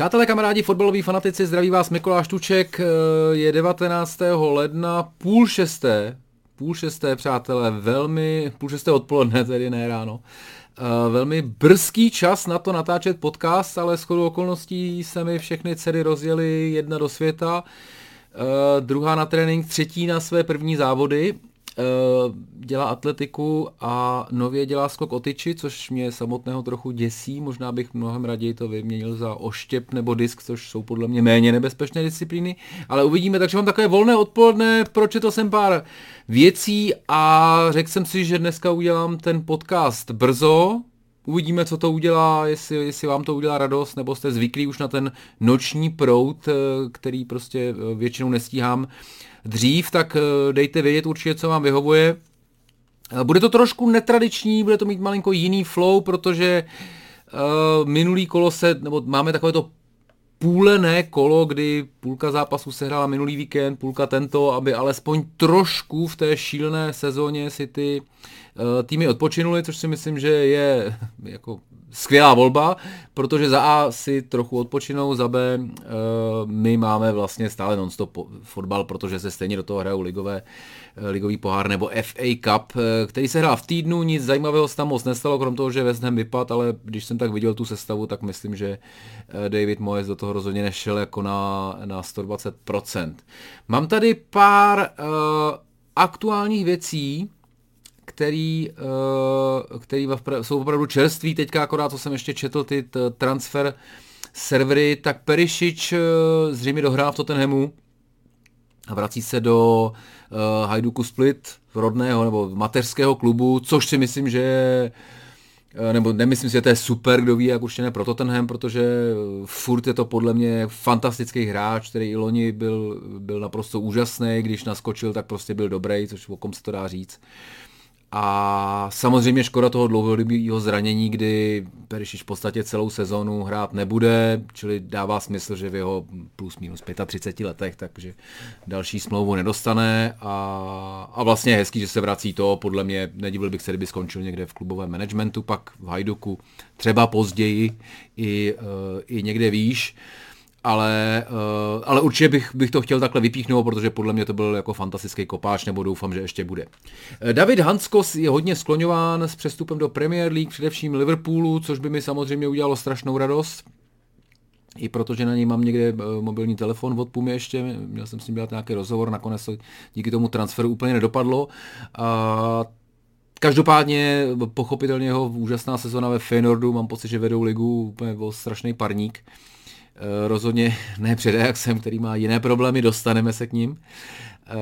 Přátelé, kamarádi, fotbaloví fanatici, zdraví vás Mikuláš Tuček, je 19. ledna, půl šesté, půl šesté, přátelé, velmi, půl šesté odpoledne, tedy ne ráno, velmi brzký čas na to natáčet podcast, ale s chodou okolností se mi všechny dcery rozjeli jedna do světa, druhá na trénink, třetí na své první závody Eh, dělá atletiku a nově dělá skok o tyči, což mě samotného trochu děsí. Možná bych mnohem raději to vyměnil za oštěp nebo disk, což jsou podle mě méně nebezpečné disciplíny. Ale uvidíme, takže mám takové volné odpoledne, pročetl jsem pár věcí a řekl jsem si, že dneska udělám ten podcast brzo, Uvidíme, co to udělá, jestli, jestli vám to udělá radost, nebo jste zvyklí už na ten noční prout, eh, který prostě eh, většinou nestíhám dřív, tak eh, dejte vědět určitě, co vám vyhovuje. Eh, bude to trošku netradiční, bude to mít malinko jiný flow, protože uh, minulý kolo se, nebo máme takové to půlené kolo, kdy půlka zápasu se hrála minulý víkend, půlka tento, aby alespoň trošku v té šílené sezóně si ty týmy odpočinuli, což si myslím, že je jako skvělá volba, protože za A si trochu odpočinou, za B uh, my máme vlastně stále non-stop fotbal, protože se stejně do toho hrajou ligové, uh, ligový pohár nebo FA Cup, uh, který se hrál v týdnu, nic zajímavého se tam moc nestalo, krom toho, že West Ham vypad, ale když jsem tak viděl tu sestavu, tak myslím, že David Moyes do toho rozhodně nešel jako na, na 120%. Mám tady pár uh, aktuálních věcí, který, uh, který jsou opravdu čerství. Teďka akorát, co jsem ještě četl, ty transfer servery, tak Perišič uh, zřejmě dohrá v Tottenhamu a vrací se do uh, Hajduku Split, rodného nebo mateřského klubu, což si myslím, že je nebo nemyslím si, že to je super, kdo ví, jak určitě ne pro Tottenham, protože furt je to podle mě fantastický hráč, který i loni byl, byl naprosto úžasný, když naskočil, tak prostě byl dobrý, což o kom se to dá říct. A samozřejmě škoda toho dlouhodobého zranění, kdy Perišič v podstatě celou sezonu hrát nebude, čili dává smysl, že v jeho plus minus 35 letech, takže další smlouvu nedostane. A, a vlastně je hezký, že se vrací to, podle mě nedivil bych se, kdyby skončil někde v klubovém managementu, pak v Hajduku, třeba později i, uh, i někde výš ale, uh, ale určitě bych, bych to chtěl takhle vypíchnout, protože podle mě to byl jako fantastický kopáč, nebo doufám, že ještě bude. Eh, David Hanskos je hodně skloňován s přestupem do Premier League, především Liverpoolu, což by mi samozřejmě udělalo strašnou radost. I protože na něj mám někde eh, mobilní telefon od Pumy ještě, měl jsem s ním dělat nějaký rozhovor, nakonec to díky tomu transferu úplně nedopadlo. A Každopádně pochopitelně jeho úžasná sezona ve Feyenoordu, mám pocit, že vedou ligu úplně byl strašný parník. Rozhodně ne před Ajaxem, který má jiné problémy, dostaneme se k ním. Uh,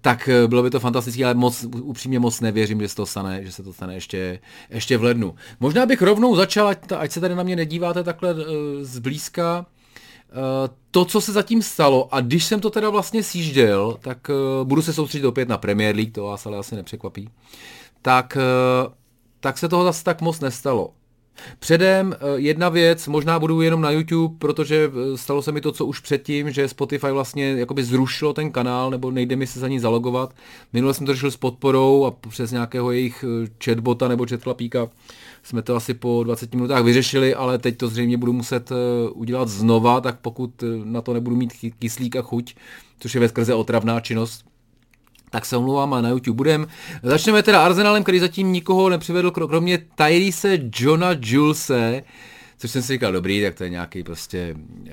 tak bylo by to fantastické, ale moc, upřímně moc nevěřím, že se to stane, že se to stane ještě, ještě v lednu. Možná bych rovnou začal, ať, ať se tady na mě nedíváte takhle zblízka, to, co se zatím stalo, a když jsem to teda vlastně sjížděl, tak budu se soustředit opět na Premier League, to vás ale asi nepřekvapí, tak, tak se toho zase tak moc nestalo. Předem eh, jedna věc, možná budu jenom na YouTube, protože eh, stalo se mi to, co už předtím, že Spotify vlastně jakoby zrušilo ten kanál, nebo nejde mi se za ní zalogovat. Minule jsem to řešil s podporou a přes nějakého jejich eh, chatbota nebo chatflapíka jsme to asi po 20 minutách vyřešili, ale teď to zřejmě budu muset udělat znova, tak pokud na to nebudu mít kyslík a chuť, což je ve skrze otravná činnost, tak se omlouvám a na YouTube budem. Začneme teda Arsenalem, který zatím nikoho nepřivedl, kromě Tyrese Johna Julese, což jsem si říkal, dobrý, tak to je nějaký prostě uh,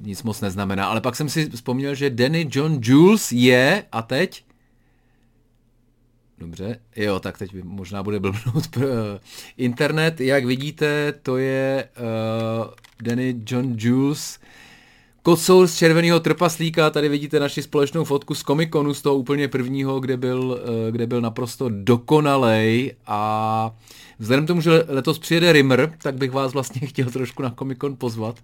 nic moc neznamená, ale pak jsem si vzpomněl, že Danny John Jules je, a teď? Dobře, jo, tak teď možná bude blbnout pro internet. Jak vidíte, to je uh, Danny John Jules, Kocour z červeného trpaslíka, tady vidíte naši společnou fotku z Comiconu, z toho úplně prvního, kde byl, eh, kde byl naprosto dokonalej. A vzhledem k tomu, že letos přijede Rimmer, tak bych vás vlastně chtěl trošku na Comicon pozvat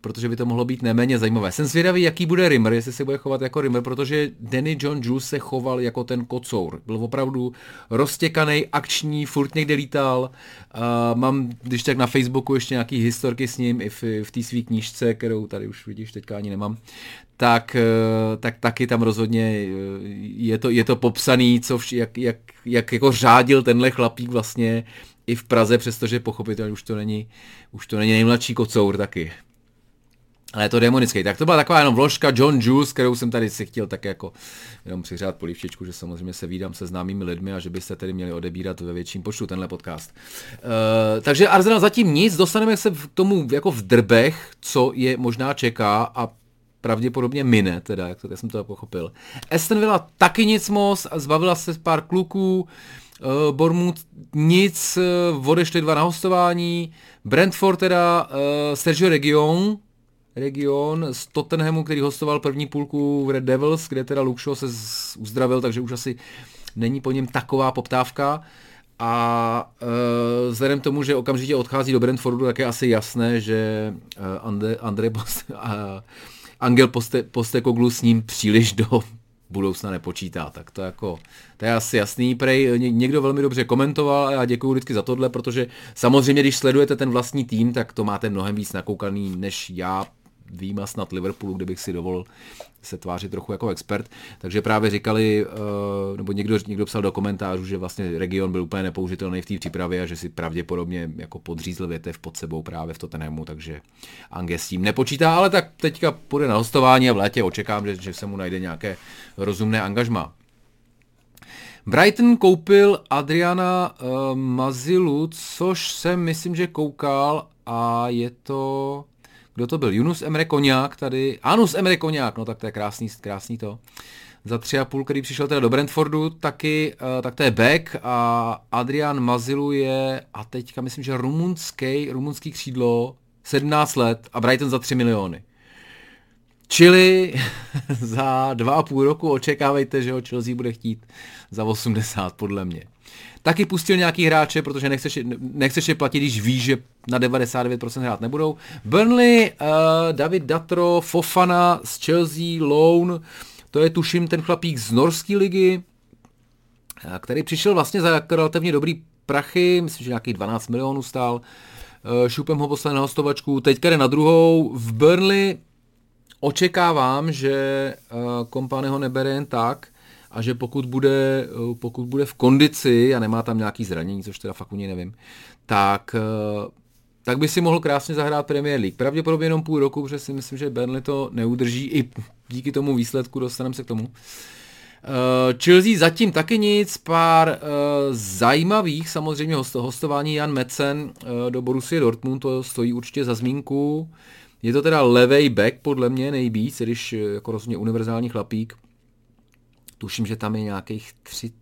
protože by to mohlo být neméně zajímavé. Jsem zvědavý, jaký bude Rimmer, jestli se bude chovat jako Rimmer, protože Danny John Jules se choval jako ten kocour. Byl opravdu roztěkaný, akční, furt někde lítal. Uh, mám, když tak na Facebooku ještě nějaký historky s ním i v, v té své knížce, kterou tady už vidíš, teďka ani nemám, tak, uh, tak taky tam rozhodně uh, je to, je to popsaný, co vš, jak, jak, jak jako řádil tenhle chlapík vlastně i v Praze, přestože pochopitelně už to není, už to není nejmladší kocour taky. Ale je to demonický. Tak to byla taková jenom vložka John Juice, kterou jsem tady si chtěl tak jako jenom přiřát polivčičku, že samozřejmě se vídám se známými lidmi a že byste tedy měli odebírat ve větším počtu tenhle podcast. Uh, takže Arsenal zatím nic, dostaneme se k tomu jako v drbech, co je možná čeká a pravděpodobně mine, teda, jak to jsem to pochopil. Aston Villa taky nic moc, zbavila se pár kluků, uh, Bournemouth nic, uh, odešli dva na hostování, Brentford teda, uh, Sergio Region, region z Tottenhamu, který hostoval první půlku v Red Devils, kde teda Luke se uzdravil, takže už asi není po něm taková poptávka. A uh, vzhledem k tomu, že okamžitě odchází do Brentfordu, tak je asi jasné, že uh, Ande, Andre Poste, uh, Angel Poste, Postekoglu s ním příliš do budoucna nepočítá. Tak to jako, to je asi jasný. Prej někdo velmi dobře komentoval a já děkuji vždycky za tohle, protože samozřejmě, když sledujete ten vlastní tým, tak to máte mnohem víc nakoukaný než já výjima snad Liverpoolu, kde bych si dovolil se tvářit trochu jako expert. Takže právě říkali, eh, nebo někdo, někdo psal do komentářů, že vlastně region byl úplně nepoužitelný v té přípravě a že si pravděpodobně jako podřízl větev pod sebou právě v Tottenhamu, takže Ange s tím nepočítá, ale tak teďka půjde na hostování a v létě očekám, že, že se mu najde nějaké rozumné angažma. Brighton koupil Adriana uh, Mazilu, což jsem myslím, že koukal a je to kdo to byl? Yunus Emre Koňák tady. Anus Emre Koňák, no tak to je krásný, krásný to. Za tři a půl, který přišel teda do Brentfordu, taky, uh, tak to je Beck a Adrian Mazilu je, a teďka myslím, že rumunský, rumunský křídlo, 17 let a Brighton za 3 miliony. Čili za dva a půl roku očekávejte, že ho Chelsea bude chtít za 80 podle mě. Taky pustil nějaký hráče, protože nechceš, nechceš je platit, když víš, že na 99% hrát nebudou. Burnley, uh, David Datro, Fofana z Chelsea, Loan, to je tuším ten chlapík z norské ligy, eh, který přišel vlastně za relativně dobrý prachy, myslím, že nějakých 12 milionů stál. Eh, Šupem ho poslal na hostovačku, teďka jde na druhou. V Burnley očekávám, že kompany ho nebere jen tak, a že pokud bude, eh, pokud bude v kondici a nemá tam nějaký zranění, což teda fakt u něj nevím, tak, eh, tak by si mohl krásně zahrát Premier League. Pravděpodobně jenom půl roku, protože si myslím, že Burnley to neudrží i díky tomu výsledku, dostaneme se k tomu. Uh, Chelsea zatím taky nic, pár uh, zajímavých, samozřejmě host, hostování Jan Metzen uh, do Borussia Dortmund, to stojí určitě za zmínku. Je to teda levej back podle mě nejvíc, když jako rozhodně univerzální chlapík. Tuším, že tam je nějakých 3,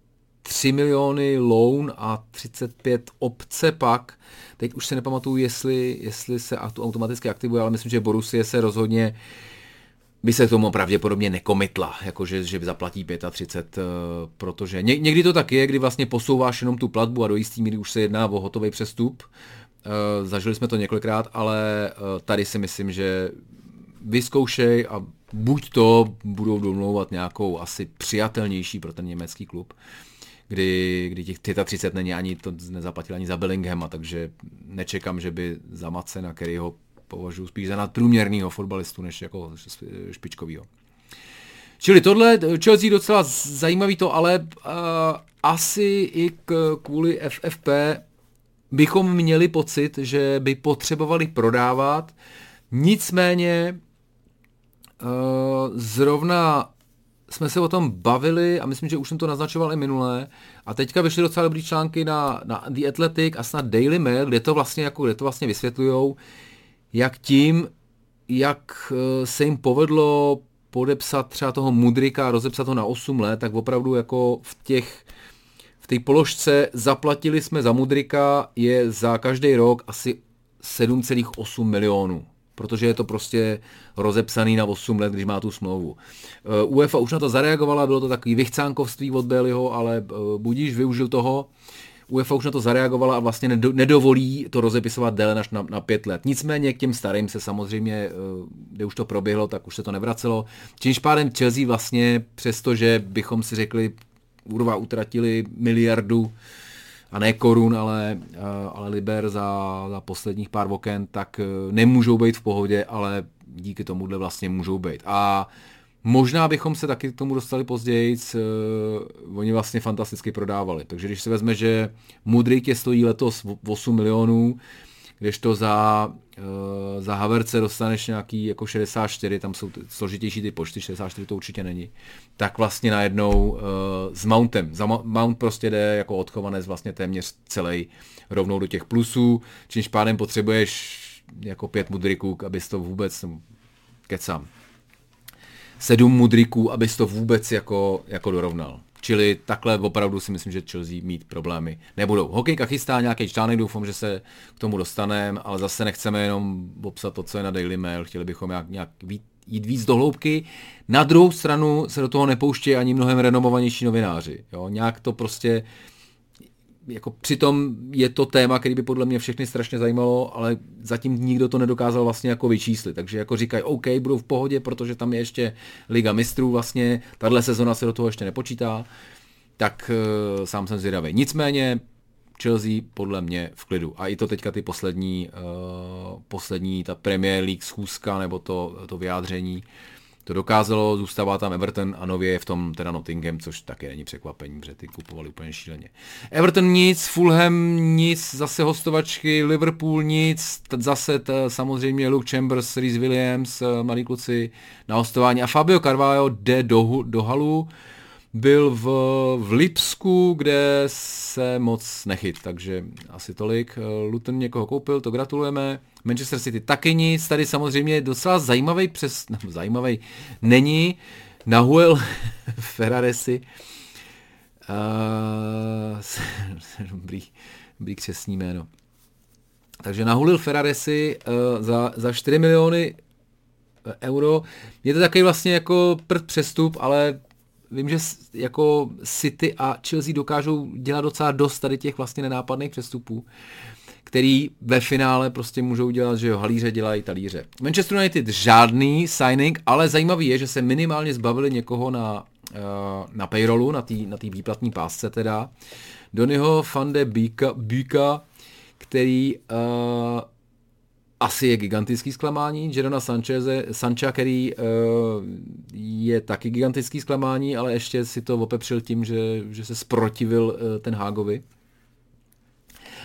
3 miliony loan a 35 obce pak. Teď už se nepamatuju, jestli, jestli se to automaticky aktivuje, ale myslím, že Borussia se rozhodně by se k tomu pravděpodobně nekomitla, jakože že zaplatí 35, eh, protože ně, někdy to tak je, kdy vlastně posouváš jenom tu platbu a do jistý míry už se jedná o hotový přestup. Eh, zažili jsme to několikrát, ale eh, tady si myslím, že vyzkoušej a buď to budou domlouvat nějakou asi přijatelnější pro ten německý klub, kdy, kdy těch 35 není ani, to nezaplatil ani za Bellinghama, takže nečekám, že by za Macena, který ho považuji spíš za nadprůměrného fotbalistu, než jako špičkovýho. Čili tohle, Chelsea docela zajímavý to, ale uh, asi i k, kvůli FFP bychom měli pocit, že by potřebovali prodávat, nicméně zrovna jsme se o tom bavili a myslím, že už jsem to naznačoval i minule. A teďka vyšly docela dobrý články na, na The Athletic a snad Daily Mail, kde to vlastně, jako, kde to vlastně vysvětlujou, jak tím, jak eh, se jim povedlo podepsat třeba toho Mudrika a rozepsat ho na 8 let, tak opravdu jako v těch v té položce zaplatili jsme za Mudrika je za každý rok asi 7,8 milionů protože je to prostě rozepsaný na 8 let, když má tu smlouvu. Uh, UEFA už na to zareagovala, bylo to takový vychcánkovství od Baileyho, ale uh, budíš využil toho. UEFA už na to zareagovala a vlastně nedovolí to rozepisovat déle než na, na pět let. Nicméně k těm starým se samozřejmě, uh, kde už to proběhlo, tak už se to nevracelo. Čímž pádem Chelsea vlastně, přestože bychom si řekli, urva utratili miliardu a ne korun, ale, eh, ale liber za, za posledních pár oken, tak eh, nemůžou být v pohodě, ale díky tomuhle vlastně můžou být. A možná bychom se taky k tomu dostali později, uh, oni vlastně fantasticky prodávali. Takže když se vezme, že Mudrik je stojí letos 8 milionů, kdežto za, uh, za Haverce dostaneš nějaký jako 64, tam jsou složitější ty počty, 64 to určitě není, tak vlastně najednou uh, s Mountem, za Mount prostě jde jako odchovanec vlastně téměř celý rovnou do těch plusů, čímž pádem potřebuješ jako pět mudriků, abys to vůbec, kecám, sedm mudriků, abys to vůbec jako, jako dorovnal. Čili takhle opravdu si myslím, že Chelsea mít problémy nebudou. Hokejka chystá nějaký článek, doufám, že se k tomu dostaneme, ale zase nechceme jenom popsat to, co je na Daily Mail, chtěli bychom nějak, nějak jít víc do hloubky. Na druhou stranu se do toho nepouštějí ani mnohem renomovanější novináři. Jo? Nějak to prostě jako přitom je to téma, který by podle mě všechny strašně zajímalo, ale zatím nikdo to nedokázal vlastně jako vyčíslit. Takže jako říkají, OK, budou v pohodě, protože tam je ještě Liga mistrů vlastně, tahle sezona se do toho ještě nepočítá, tak uh, sám jsem zvědavý. Nicméně Chelsea podle mě v klidu. A i to teďka ty poslední, uh, poslední ta Premier League schůzka nebo to, to vyjádření, to dokázalo, zůstává tam Everton a nově je v tom teda Nottingham, což taky není překvapení, protože ty kupovali úplně šíleně. Everton nic, Fulham nic, zase hostovačky, Liverpool nic, zase t, samozřejmě Luke Chambers, Rhys Williams, eh, mladí kluci na hostování a Fabio Carvalho jde do, do halu, byl v, v Lipsku, kde se moc nechyt, takže asi tolik. Eh, Luton někoho koupil, to gratulujeme. Manchester City taky nic, tady samozřejmě docela zajímavý přes, no, zajímavý není, Nahuel Ferraresi, uh, dobrý, dobrý křesní jméno. Takže nahulil Ferraresi uh, za, za 4 miliony euro. Je to takový vlastně jako prd přestup, ale vím, že jako City a Chelsea dokážou dělat docela dost tady těch vlastně nenápadných přestupů, který ve finále prostě můžou dělat, že jo, halíře dělají talíře. Manchester United žádný signing, ale zajímavý je, že se minimálně zbavili někoho na, eh, na payrollu, na té na tý výplatní pásce teda. Donnyho Fande Bíka, který uh, asi je gigantický zklamání. Jedona Sancheze, Sancha, který uh, je taky gigantický zklamání, ale ještě si to opepřil tím, že, že se sprotivil uh, ten Hágovi.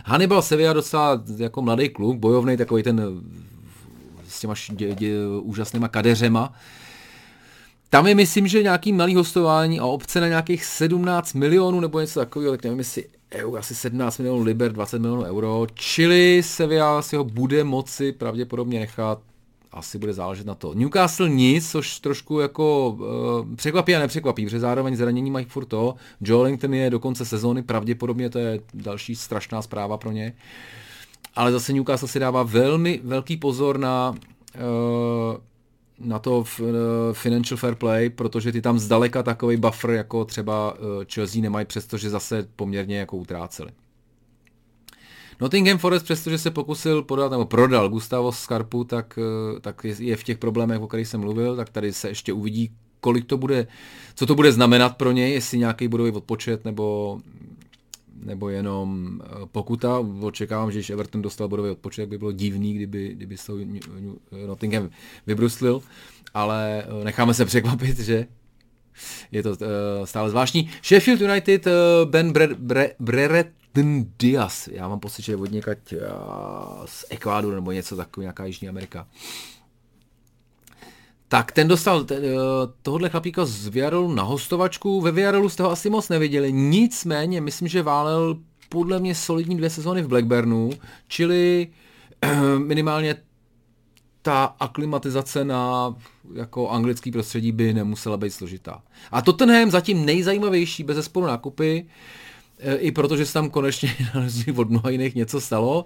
Hannibal Sevilla docela jako mladý kluk, bojovný, takový ten s těma dě, dě, úžasnýma kadeřema. Tam je, myslím, že nějaký malý hostování a obce na nějakých 17 milionů nebo něco takového, tak nevím, jestli EU, asi 17 milionů liber, 20 milionů euro, čili Sevilla si ho bude moci pravděpodobně nechat asi bude záležet na to. Newcastle nic, což trošku jako uh, překvapí a nepřekvapí, protože zároveň zranění mají furt to. Joe Langton je do konce sezóny, pravděpodobně to je další strašná zpráva pro ně. Ale zase Newcastle si dává velmi velký pozor na uh, na to uh, financial fair play, protože ty tam zdaleka takový buffer jako třeba Chelsea nemají, přestože zase poměrně jako utráceli. Nottingham Forest, přestože se pokusil podat nebo prodal Gustavo Skarpu, tak, uh, tak je, v těch problémech, o kterých jsem mluvil, tak tady se ještě uvidí, kolik to bude, co to bude znamenat pro něj, jestli nějaký budový odpočet nebo nebo jenom pokuta. Očekávám, že když Everton dostal bodový odpočet, by bylo divný, kdyby, kdyby se Nottingham vybruslil, ale necháme se překvapit, že je to uh, stále zvláštní. Sheffield United, uh, Ben Bre- Bre- Diaz, já mám pocit, že je od někať uh, z Ekvádoru nebo něco takového, nějaká Jižní Amerika. Tak ten dostal ten, tohohle chlapíka z Viarolu na hostovačku. Ve Viarolu jste ho asi moc neviděli, nicméně myslím, že válel podle mě solidní dvě sezóny v Blackburnu, čili minimálně ta aklimatizace na jako anglický prostředí by nemusela být složitá. A Tottenham zatím nejzajímavější bez zesporu nákupy, e, i protože se tam konečně od mnoha jiných něco stalo.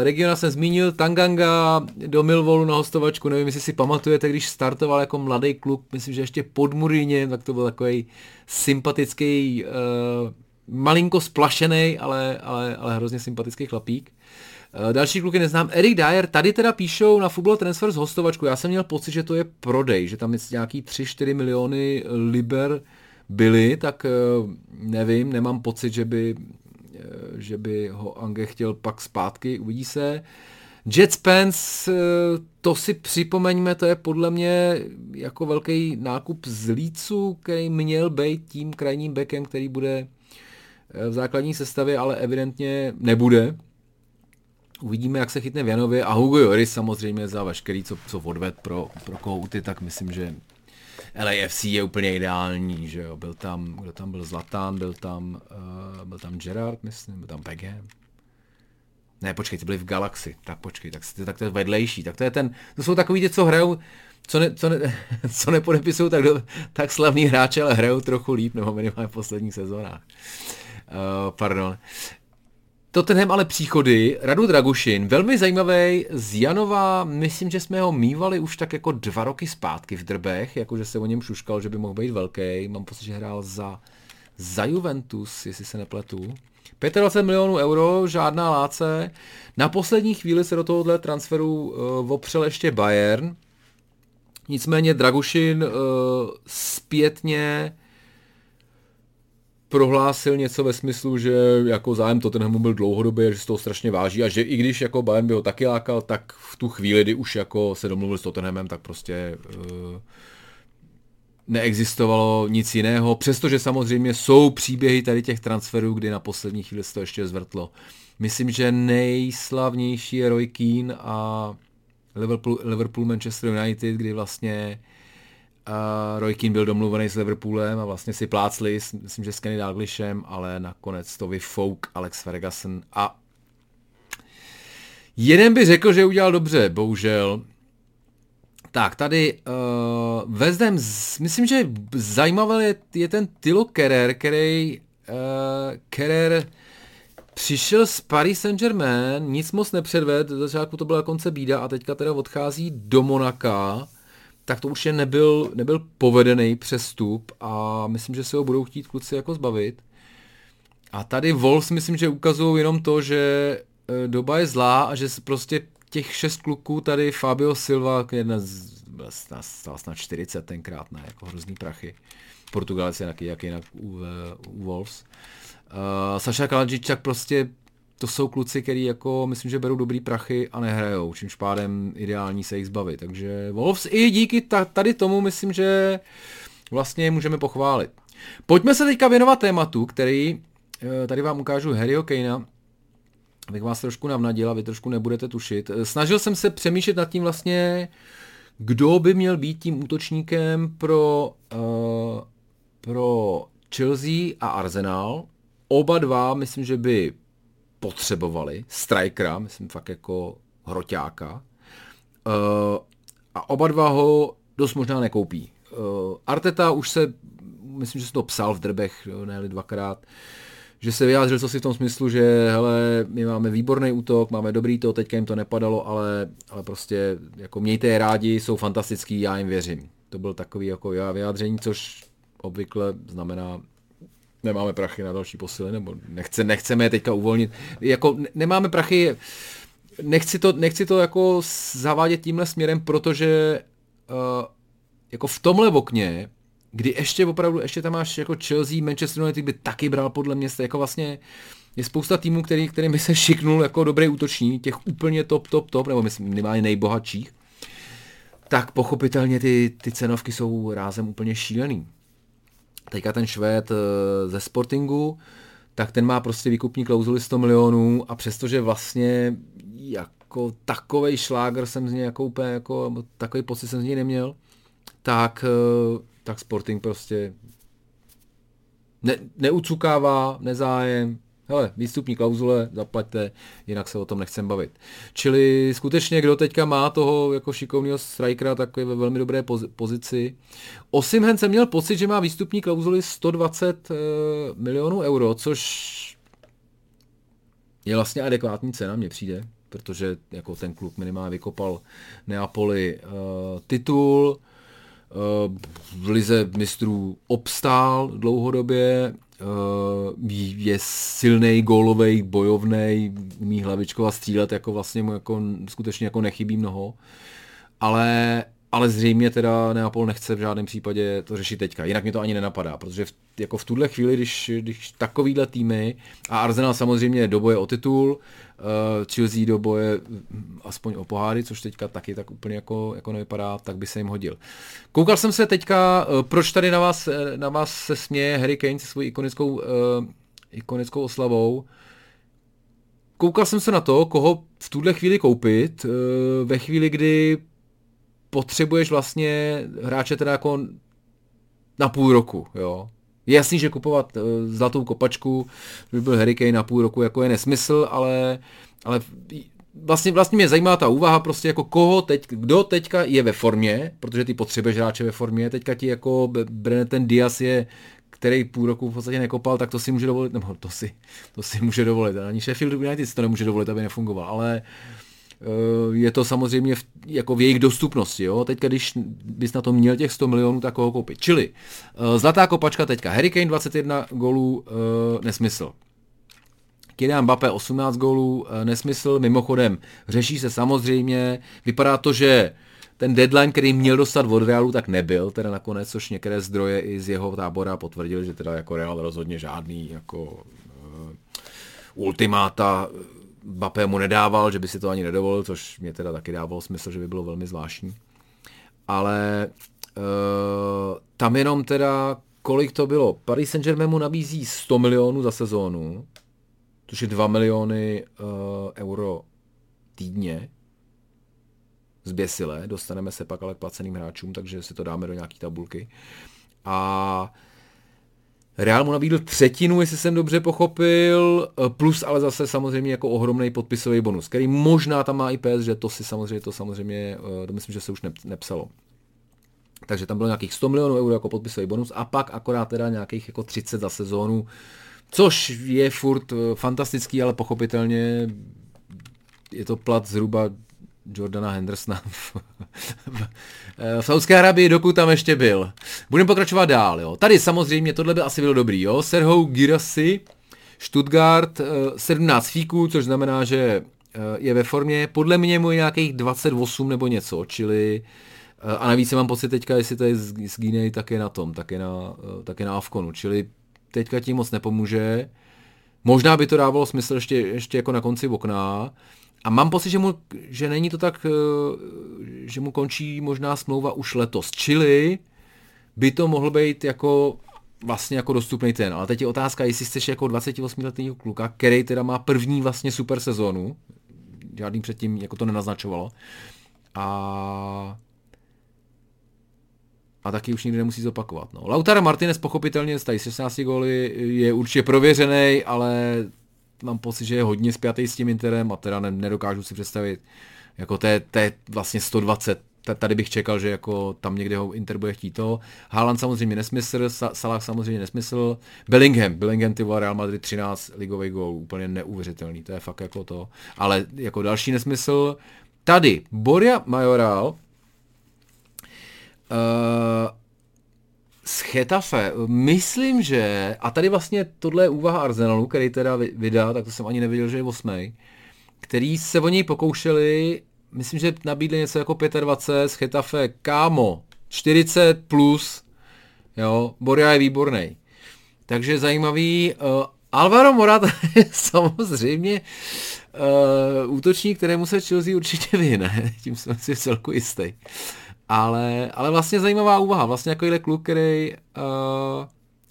E, regiona jsem zmínil, Tanganga do Milvolu na hostovačku, nevím, jestli si pamatujete, když startoval jako mladý kluk, myslím, že ještě pod Muríně, tak to byl takový sympatický, uh, malinko splašený, ale, ale, ale hrozně sympatický chlapík. Další kluky neznám. Erik Dyer, tady teda píšou na Football Transfer z hostovačku. Já jsem měl pocit, že to je prodej, že tam nějaký 3-4 miliony liber byly, tak eh, nevím, nemám pocit, že by, eh, že by ho Ange chtěl pak zpátky, uvidí se. Jet Spence, to si připomeňme, to je podle mě jako velký nákup z Lícu, který měl být tím krajním bekem, který bude v základní sestavě, ale evidentně nebude. Uvidíme, jak se chytne v Janově a Hugo Joris samozřejmě za veškerý, co, co odved pro, pro kohouty, tak myslím, že LAFC je úplně ideální, že jo, byl tam, kdo tam byl Zlatán, byl tam, uh, byl tam Gerard, myslím, byl tam Beckham. Ne, počkej, ty byli v Galaxy, tak počkej, tak, tak to je vedlejší, tak to je ten, to jsou takový ty, co hrajou, co, ne, co, ne, co nepodepisují tak, tak slavný hráče, ale hrajou trochu líp, nebo minimálně v posledních sezónách. Uh, pardon. Tottenham ale příchody, Radu Dragušin, velmi zajímavý z Janova, myslím, že jsme ho mývali už tak jako dva roky zpátky v Drbech, jakože se o něm šuškal, že by mohl být velký, mám pocit, že hrál za, za Juventus, jestli se nepletu. 25 milionů euro, žádná láce. Na poslední chvíli se do tohohle transferu uh, opřel ještě Bayern. Nicméně Dragušin uh, zpětně prohlásil něco ve smyslu, že jako zájem Tottenhamu byl dlouhodobě, že se toho strašně váží a že i když jako Bayern by ho taky lákal, tak v tu chvíli, kdy už jako se domluvil s Tottenhamem, tak prostě uh, neexistovalo nic jiného, přestože samozřejmě jsou příběhy tady těch transferů, kdy na poslední chvíli se to ještě zvrtlo. Myslím, že nejslavnější je Roy Keane a Liverpool, Liverpool Manchester United, kdy vlastně Roy Keane byl domluvený s Liverpoolem a vlastně si plácli, myslím, že s Kenny Dalglishem, ale nakonec to vyfouk Alex Ferguson a jeden by řekl, že udělal dobře, bohužel. Tak, tady uh, West Ham, myslím, že zajímavý je, je ten Tilo Kerer, který uh, Kerer přišel z Paris Saint-Germain, nic moc nepředved, začátku to byla konce bída a teďka teda odchází do Monaka, tak to je nebyl, nebyl povedený přestup a myslím, že se ho budou chtít kluci jako zbavit. A tady Wolves myslím, že ukazují jenom to, že eh, doba je zlá a že prostě těch šest kluků tady Fabio Silva, jedna z, stál snad 40 tenkrát, ne, jako hrozný prachy. Portugalec je jak jinak u, u Wolves. Uh, Saša Kaladžič tak prostě to jsou kluci, kteří jako myslím, že berou dobrý prachy a nehrajou, čímž pádem ideální se jich zbavit. Takže Wolves i díky tady tomu myslím, že vlastně můžeme pochválit. Pojďme se teďka věnovat tématu, který eh, tady vám ukážu Harryho Kanea, abych vás trošku navnadil a vy trošku nebudete tušit. Snažil jsem se přemýšlet nad tím vlastně, kdo by měl být tím útočníkem pro, uh, pro Chelsea a Arsenal. Oba dva, myslím, že by potřebovali strikera, myslím fakt jako hroťáka. Uh, a oba dva ho dost možná nekoupí. Uh, Arteta už se, myslím, že se to psal v drbech, ne dvakrát, že se vyjádřil co si v tom smyslu, že hele, my máme výborný útok, máme dobrý to, teďka jim to nepadalo, ale, ale prostě jako mějte je rádi, jsou fantastický, já jim věřím. To byl takový jako já vyjádření, což obvykle znamená nemáme prachy na další posily, nebo nechce, nechceme je teďka uvolnit. Jako nemáme prachy, nechci to, nechci to jako zavádět tímhle směrem, protože uh, jako v tomhle okně kdy ještě opravdu, ještě tam máš jako Chelsea, Manchester United by taky bral podle mě, jako vlastně je spousta týmů, který, kterým by se šiknul jako dobrý útoční, těch úplně top, top, top, nebo myslím minimálně nejbohatších, tak pochopitelně ty, ty cenovky jsou rázem úplně šílený. Teďka ten Švéd eh, ze Sportingu, tak ten má prostě výkupní klauzuli 100 milionů a přestože vlastně jako takovej šláger jsem z něj jako úplně jako takový pocit jsem z něj neměl, tak eh, tak Sporting prostě ne, neucukává, nezájem, hele, výstupní klauzule, zaplaťte, jinak se o tom nechcem bavit. Čili skutečně, kdo teďka má toho jako šikovného strikera, tak je ve velmi dobré pozici. Osimhen jsem měl pocit, že má výstupní klauzuli 120 e, eh, milionů euro, což je vlastně adekvátní cena, mně přijde, protože jako ten klub minimálně vykopal Neapoli e, titul, v lize mistrů obstál dlouhodobě, je silný, gólový, bojovný, umí hlavičkovat střílet, jako vlastně mu jako, skutečně jako nechybí mnoho. Ale ale zřejmě teda Neapol nechce v žádném případě to řešit teďka. Jinak mi to ani nenapadá, protože v, jako v tuhle chvíli, když, když takovýhle týmy a Arsenal samozřejmě do boje o titul, uh, Chelsea do boje hm, aspoň o poháry, což teďka taky tak úplně jako, jako nevypadá, tak by se jim hodil. Koukal jsem se teďka, uh, proč tady na vás, eh, na vás se směje Harry Kane se svojí ikonickou, uh, ikonickou oslavou. koukal jsem se na to, koho v tuhle chvíli koupit, eh, ve chvíli, kdy potřebuješ vlastně hráče teda jako na půl roku, jo. Je jasný, že kupovat uh, zlatou kopačku, by byl Hurricane na půl roku, jako je nesmysl, ale, ale vlastně, vlastně mě zajímá ta úvaha prostě jako koho teď, kdo teďka je ve formě, protože ty potřebuješ hráče ve formě, teďka ti jako Brennan ten Diaz je který půl roku v podstatě nekopal, tak to si může dovolit, nebo to si, to si může dovolit. Ani Sheffield United si to nemůže dovolit, aby nefungoval, ale eh, je to samozřejmě v, jako v jejich dostupnosti. Jo? Teď, když bys na to měl těch 100 milionů, tak koho koupit. Čili eh, zlatá kopačka teďka. Hurricane 21 gólů, eh, nesmysl. Kylian Mbappé 18 gólů, nesmysl. Mimochodem, řeší se samozřejmě. Vypadá to, že ten deadline, který měl dostat od Realu, tak nebyl, teda nakonec, což některé zdroje i z jeho tábora potvrdil, že teda jako Real rozhodně žádný jako ultimáta Bappé mu nedával, že by si to ani nedovolil, což mě teda taky dávalo smysl, že by bylo velmi zvláštní. Ale uh, tam jenom teda, kolik to bylo? Paris Saint-Germain mu nabízí 100 milionů za sezónu, což je 2 miliony uh, euro týdně, zběsilé, dostaneme se pak ale k placeným hráčům, takže si to dáme do nějaké tabulky. A Real mu nabídl třetinu, jestli jsem dobře pochopil, plus ale zase samozřejmě jako ohromný podpisový bonus, který možná tam má i PS, že to si samozřejmě, to samozřejmě, eh, to myslím, že se už nepsalo. Takže tam bylo nějakých 100 milionů euro jako podpisový bonus a pak akorát teda nějakých jako 30 za sezónu, což je furt eh, fantastický, ale pochopitelně je to plat zhruba Jordana Hendersona v, v Saudské Arabii, dokud tam ještě byl. Budeme pokračovat dál, jo. Tady samozřejmě tohle by asi bylo dobrý, jo. Serhou Girassi, Stuttgart, 17 eh, fíků, což znamená, že eh, je ve formě, podle mě mu je nějakých 28 nebo něco, čili eh, a navíc mám pocit teďka, jestli to je z, z Guinea, tak je na tom, tak je na, tak je na Avkonu, čili teďka tím moc nepomůže. Možná by to dávalo smysl ještě, ještě jako na konci okna, a mám pocit, že, mu, že není to tak, eh, že mu končí možná smlouva už letos. Čili by to mohl být jako vlastně jako dostupný ten. Ale teď je otázka, jestli chceš jako 28-letý kluka, který teda má první vlastně super sezónu, žádný předtím jako to nenaznačovalo, a a taky už nikdy nemusí zopakovat. No. Lautaro Martinez pochopitelně z 16 góly je určitě prověřený, ale mám pocit, že je hodně spjatý s tím Interem a teda nedokážu si představit, jako to je, to je vlastně 120 tady bych čekal, že jako tam někde ho Inter bude chtít to. Haaland samozřejmě nesmysl, Salah samozřejmě nesmysl. Bellingham, Bellingham ty Real Madrid 13 ligový gól, úplně neuvěřitelný, to je fakt jako to. Ale jako další nesmysl, tady Boria Majoral, uh, z Chetafe, myslím, že, a tady vlastně tohle je úvaha Arsenalu, který teda vydá, tak to jsem ani nevěděl, že je osmý, který se o něj pokoušeli, myslím, že nabídli něco jako 25 z Chetafe, kámo, 40 plus, jo, Boria je výborný. Takže zajímavý, uh, Alvaro Morata je samozřejmě uh, útočník, kterému se Chelsea určitě vyhne, tím jsem si celku jistý. Ale, ale vlastně zajímavá úvaha, vlastně jako kluk, který uh,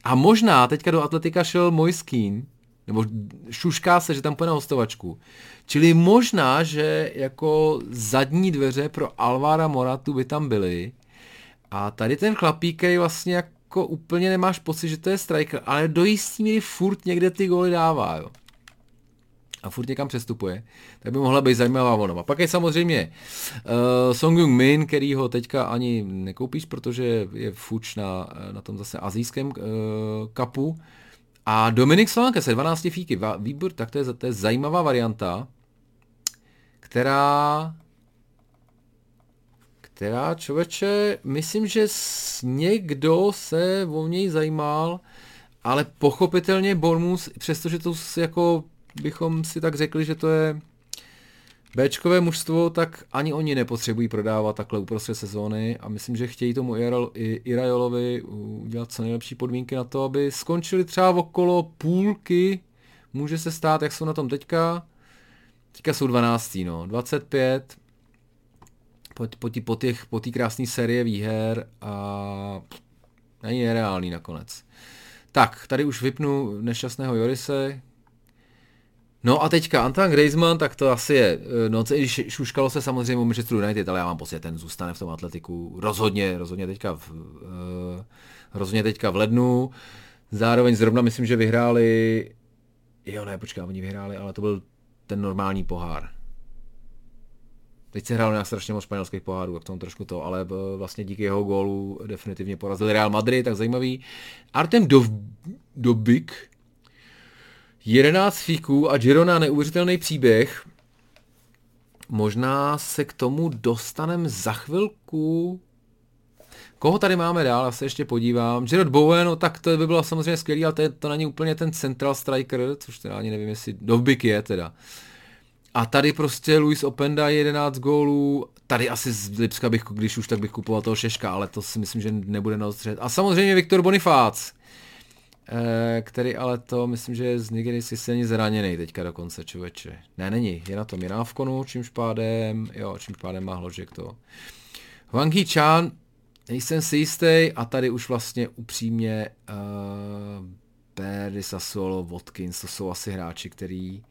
a možná teďka do atletika šel Mojskín, nebo šušká se, že tam půjde na hostovačku. Čili možná, že jako zadní dveře pro Alvára Moratu by tam byly. A tady ten chlapík, který vlastně jako úplně nemáš pocit, že to je striker, ale do jistý míry furt někde ty góly dává, jo a furt někam přestupuje, tak by mohla být zajímavá volna. Pak je samozřejmě uh, Song Jung Min, který ho teďka ani nekoupíš, protože je fuč na, na tom zase azijském uh, kapu. A Dominik Solanke se 12 fíky, výbor, tak to je, to je zajímavá varianta, která která člověče, myslím, že někdo se o něj zajímal, ale pochopitelně Bormus, přestože to jako bychom si tak řekli, že to je Bčkové mužstvo, tak ani oni nepotřebují prodávat takhle uprostřed sezóny a myslím, že chtějí tomu Irajolovi udělat co nejlepší podmínky na to, aby skončili třeba okolo půlky, může se stát, jak jsou na tom teďka, teďka jsou 12. No, 25, po, po, po, těch, po té krásné série výher a není nereálný nakonec. Tak, tady už vypnu nešťastného Jorise, No a teďka Antoine Griezmann, tak to asi je, no šuškalo se samozřejmě o Manchester United, ale já mám pocit, ten zůstane v tom atletiku rozhodně, rozhodně teďka v, uh, rozhodně teďka v lednu. Zároveň zrovna myslím, že vyhráli, jo ne, počkej, oni vyhráli, ale to byl ten normální pohár. Teď se hrálo nějak strašně moc španělských pohárů, jak tomu trošku to, ale eh, vlastně díky jeho gólu definitivně porazili Real Madrid, tak zajímavý. Artem Dov, Dobik, 11 fíků a Girona neuvěřitelný příběh. Možná se k tomu dostaneme za chvilku. Koho tady máme dál, já se ještě podívám. Gerard Bowen, no tak to by bylo samozřejmě skvělý, ale to, je, to není úplně ten central striker, což teda ani nevím, jestli Dovbik je teda. A tady prostě Luis Openda 11 gólů, tady asi z Lipska bych, když už tak bych kupoval toho Šeška, ale to si myslím, že nebude na A samozřejmě Viktor Bonifác, který ale to, myslím, že je si silně zraněný teďka dokonce, člověče. Ne, není, je na tom, je na Avkonu, čímž pádem, jo, čímž pádem má hložek to. Wang Chan, nejsem si jistý a tady už vlastně upřímně uh, Perry, Sassuolo, Watkins, to jsou asi hráči, který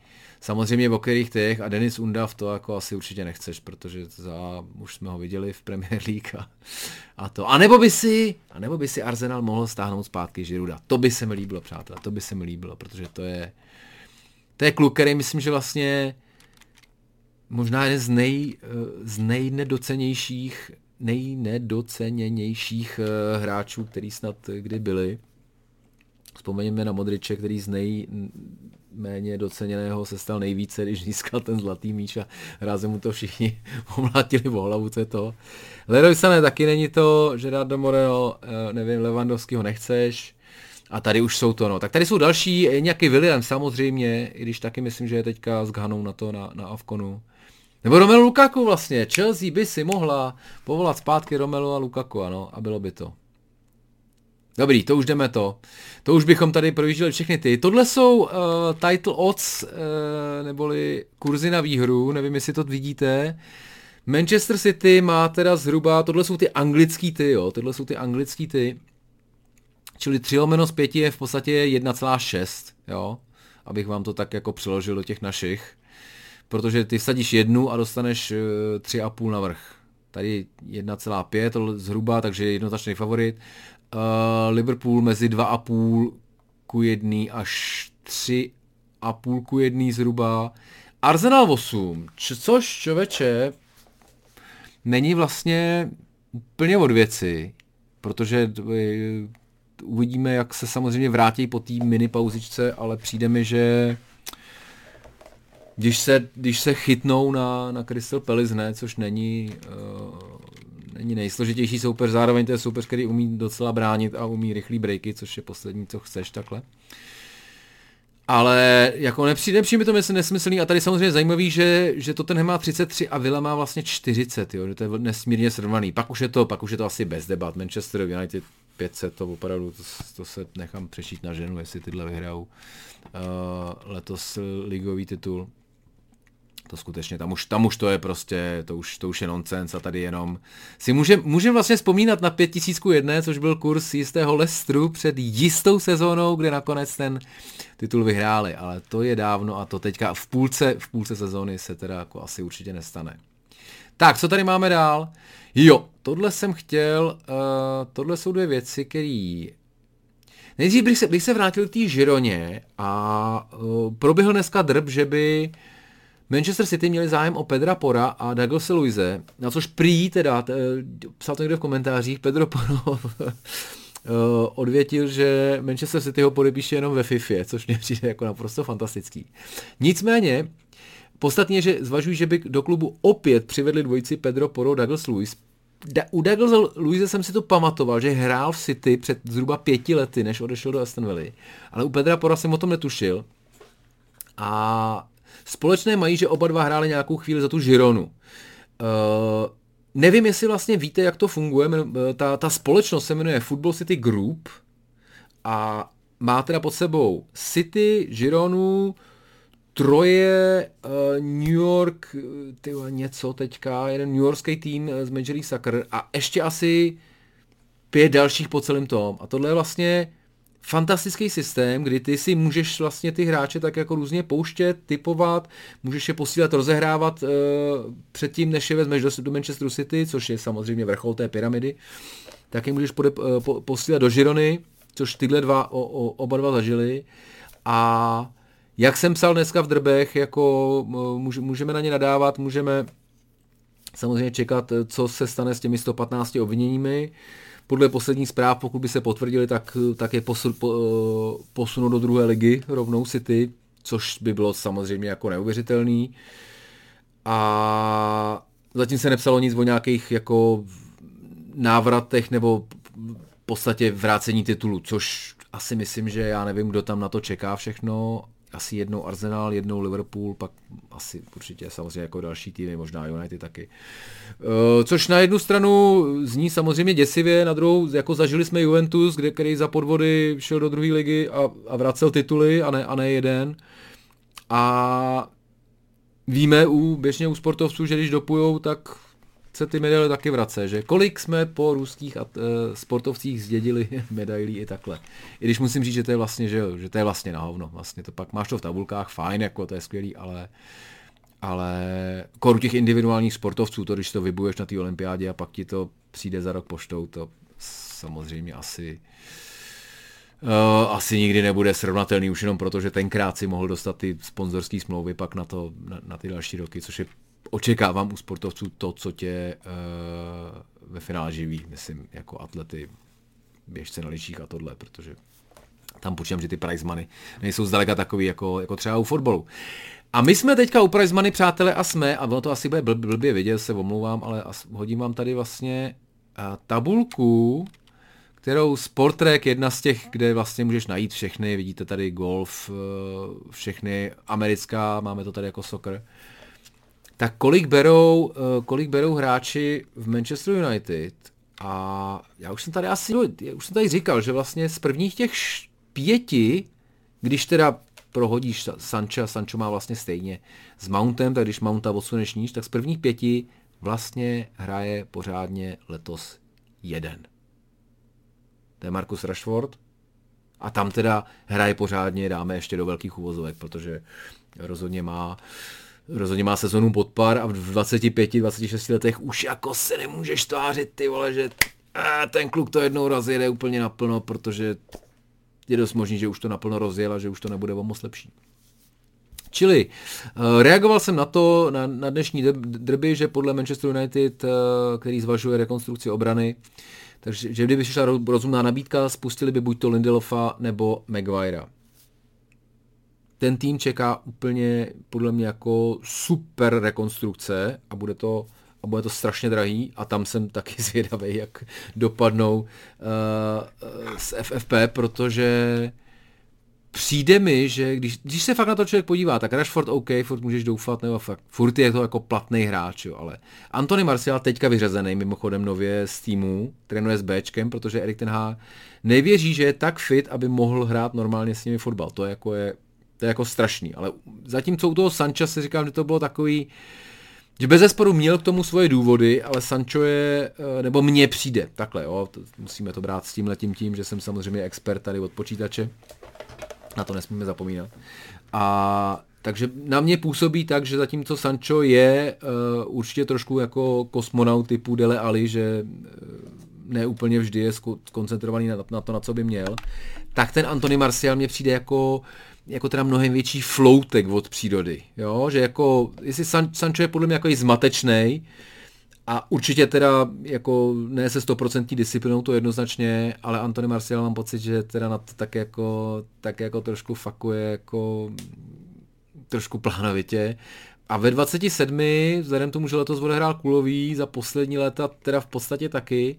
samozřejmě o kterých těch a Denis Undav to jako asi určitě nechceš, protože za, už jsme ho viděli v Premier League a, a to. A nebo by si, a nebo by si Arsenal mohl stáhnout zpátky Žiruda. To by se mi líbilo, přátelé, to by se mi líbilo, protože to je, to je kluk, který myslím, že vlastně možná jeden z, nej, z nejnedocenějších nejnedoceněnějších eh, hráčů, který snad kdy byli. Vzpomeňme na Modriče, který z nejméně doceněného se stal nejvíce, když získal ten zlatý míč a rázem mu to všichni omlátili v hlavu, co je to. Leroy Sané taky není to, Gerardo Moreno, eh, nevím, Lewandowski ho nechceš, a tady už jsou to, no. Tak tady jsou další, nějaký William samozřejmě, i když taky myslím, že je teďka s Ghanou na to, na, na Avkonu. Nebo Romelu Lukaku vlastně. Chelsea by si mohla povolat zpátky Romelu a Lukaku, ano, a bylo by to. Dobrý, to už jdeme to. To už bychom tady projížděli všechny ty. Tohle jsou uh, title odds, uh, neboli kurzy na výhru, nevím, jestli to vidíte. Manchester City má teda zhruba, tohle jsou ty anglický ty, jo, tohle jsou ty anglický ty. Čili 3 lomeno z 5 je v podstatě 1,6, jo, abych vám to tak jako přeložil do těch našich protože ty vsadíš jednu a dostaneš 3,5 na vrch. Tady 1,5 zhruba, takže jednoznačný favorit. Uh, Liverpool mezi 2,5 ku 1 až 3,5 ku 1 zhruba. Arsenal 8, což čověče není vlastně úplně od věci, protože eh, uvidíme, jak se samozřejmě vrátí po té mini pauzičce, ale přijde mi, že když se, když se chytnou na, na Crystal Palace, ne, což není, uh, není nejsložitější soupeř, zároveň to je soupeř, který umí docela bránit a umí rychlý breaky, což je poslední, co chceš takhle. Ale jako nepřijde, nepřijde mi to myslím nesmyslný a tady samozřejmě zajímavý, že, že to ten má 33 a Villa má vlastně 40, jo, že to je nesmírně srovnaný. Pak už je to, pak už je to asi bez debat. Manchester United 500, to opravdu, to, to se nechám přečít na ženu, jestli tyhle vyhrajou uh, letos ligový titul to skutečně, tam už, tam už to je prostě, to už, to už je nonsens a tady jenom si můžeme můžem vlastně vzpomínat na 5000 jedné, což byl kurz jistého Lestru před jistou sezónou, kde nakonec ten titul vyhráli, ale to je dávno a to teďka v půlce, v půlce sezóny se teda jako asi určitě nestane. Tak, co tady máme dál? Jo, tohle jsem chtěl, uh, tohle jsou dvě věci, které Nejdřív bych se, bych se vrátil k té Žironě a uh, proběhl dneska drb, že by uh, Manchester City měli zájem o Pedra Pora a Douglasa Luise, na což prý teda, psal to někdo v komentářích, Pedro Poro eh, odvětil, že Manchester City ho podepíše jenom ve FIFA, což mě přijde jako naprosto fantastický. Nicméně, podstatně, že zvažují, že by do klubu opět přivedli dvojici Pedro Poro, Douglas Luis. Da, u Douglas Luise jsem si to pamatoval, že hrál v City před zhruba pěti lety, než odešel do Aston Villa. Ale u Pedra Pora jsem o tom netušil. A Společné mají, že oba dva hráli nějakou chvíli za tu Žironu. Uh, nevím, jestli vlastně víte, jak to funguje. Eh, ta, ta společnost se jmenuje Football City Group a má teda pod sebou City, Gironu, Troje, uh, New York, tyhle, něco teďka, jeden New Yorkský tým z Major League Soccer a ještě asi pět dalších po celém tom. A tohle je vlastně fantastický systém, kdy ty si můžeš vlastně ty hráče tak jako různě pouštět, typovat, můžeš je posílat, rozehrávat uh, předtím, než je vezmeš do, do Manchesteru City, což je samozřejmě vrchol té pyramidy, tak je můžeš pode, uh, po, posílat do Žirony, což tyhle dva o, o, oba dva zažili a jak jsem psal dneska v Drbech, jako můžeme na ně nadávat, můžeme samozřejmě čekat, co se stane s těmi 115 obviněními. Podle posledních zpráv, pokud by se potvrdili, tak, tak je posun, po, posunou do druhé ligy rovnou City, což by bylo samozřejmě jako neuvěřitelný. A zatím se nepsalo nic o nějakých jako návratech nebo v podstatě vrácení titulu, což asi myslím, že já nevím, kdo tam na to čeká všechno, asi jednou Arsenal, jednou Liverpool, pak asi určitě samozřejmě jako další týmy, možná United taky. Uh, což na jednu stranu zní samozřejmě děsivě, na druhou jako zažili jsme Juventus, kde, který za podvody šel do druhé ligy a, a vracel tituly a ne, a ne jeden. A víme u, běžně u sportovců, že když dopujou, tak se ty medaile taky vrace, že kolik jsme po ruských at, uh, sportovcích zdědili medailí i takhle. I když musím říct, že to je vlastně, že, že to je vlastně na hovno. Vlastně to pak máš to v tabulkách, fajn, jako to je skvělý, ale ale koru těch individuálních sportovců, to když to vybuješ na té olympiádě a pak ti to přijde za rok poštou, to samozřejmě asi uh, asi nikdy nebude srovnatelný už jenom proto, že tenkrát si mohl dostat ty sponzorské smlouvy pak na, to, na, na ty další roky, což je očekávám u sportovců to, co tě uh, ve finále živí, myslím, jako atlety, běžce na ličích a tohle, protože tam počítám, že ty prize money nejsou zdaleka takový jako, jako třeba u fotbalu. A my jsme teďka u prize money, přátelé, a jsme, a ono to asi bude blbě vidět, se omlouvám, ale hodím vám tady vlastně uh, tabulku, kterou Sportrek, jedna z těch, kde vlastně můžeš najít všechny, vidíte tady golf, uh, všechny americká, máme to tady jako soccer, tak kolik berou, eh, kolik berou hráči v Manchester United a já už jsem tady asi, já už jsem tady říkal, že vlastně z prvních těch pěti, když teda prohodíš Sancha, Sancho má vlastně stejně s Mountem, tak když Mounta odsuneš níž, tak z prvních pěti vlastně hraje pořádně letos jeden. To je Marcus Rashford. A tam teda hraje pořádně, dáme ještě do velkých uvozovek, protože rozhodně má uh, rozhodně má sezonu podpar a v 25-26 letech už jako se nemůžeš tvářit ty vole, že a, ten kluk to jednou rozjede úplně naplno, protože je dost možný, že už to naplno rozjel a že už to nebude o moc lepší. Čili uh, reagoval jsem na to, na, na dnešní derby, že podle Manchester United, uh, který zvažuje rekonstrukci obrany, takže že kdyby přišla rozumná nabídka, spustili by buď to Lindelofa nebo Maguirea ten tým čeká úplně podle mě jako super rekonstrukce a bude to a bude to strašně drahý a tam jsem taky zvědavý, jak dopadnou uh, z FFP, protože přijde mi, že když, když se fakt na to člověk podívá, tak Rashford OK, furt můžeš doufat, nebo fakt, furt je to jako platný hráč, jo, ale Antony Martial teďka vyřazený mimochodem nově z týmu, trénuje s Bčkem, protože Erik ten H nevěří, že je tak fit, aby mohl hrát normálně s nimi fotbal. To je jako je to je jako strašný, ale zatímco u toho Sancha si říkám, že to bylo takový, že bez zesporu měl k tomu svoje důvody, ale Sancho je, eh, nebo mně přijde, takhle, jo, to, musíme to brát s tím tím, že jsem samozřejmě expert tady od počítače, na to nesmíme zapomínat. A takže na mě působí tak, že zatímco Sancho je uh, určitě trošku jako kosmonaut typu Dele Ali, že uh, ne úplně vždy je skoncentrovaný na, na to, na co by měl, tak ten Antony Martial mě přijde jako uh, jako teda mnohem větší floutek od přírody, jo, že jako, jestli San, Sancho je podle mě jako i zmatečný, a určitě teda jako ne se 100% disciplinou to jednoznačně, ale Antony Marcial mám pocit, že teda na to tak jako, tak jako trošku fakuje jako trošku plánovitě. A ve 27, vzhledem tomu, že letos odehrál kulový za poslední léta, teda v podstatě taky,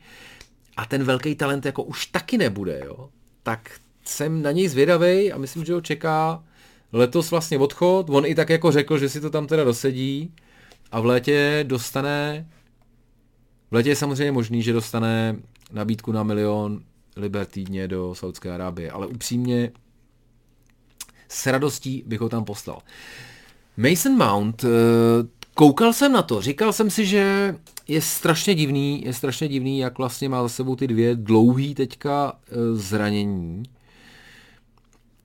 a ten velký talent jako už taky nebude, jo, tak jsem na něj zvědavý a myslím, že ho čeká letos vlastně odchod. On i tak jako řekl, že si to tam teda dosedí a v létě dostane, v létě je samozřejmě možný, že dostane nabídku na milion liber týdně do Saudské Arábie, ale upřímně s radostí bych ho tam poslal. Mason Mount, eh, koukal jsem na to, říkal jsem si, že je strašně divný, je strašně divný, jak vlastně má za sebou ty dvě dlouhý teďka eh, zranění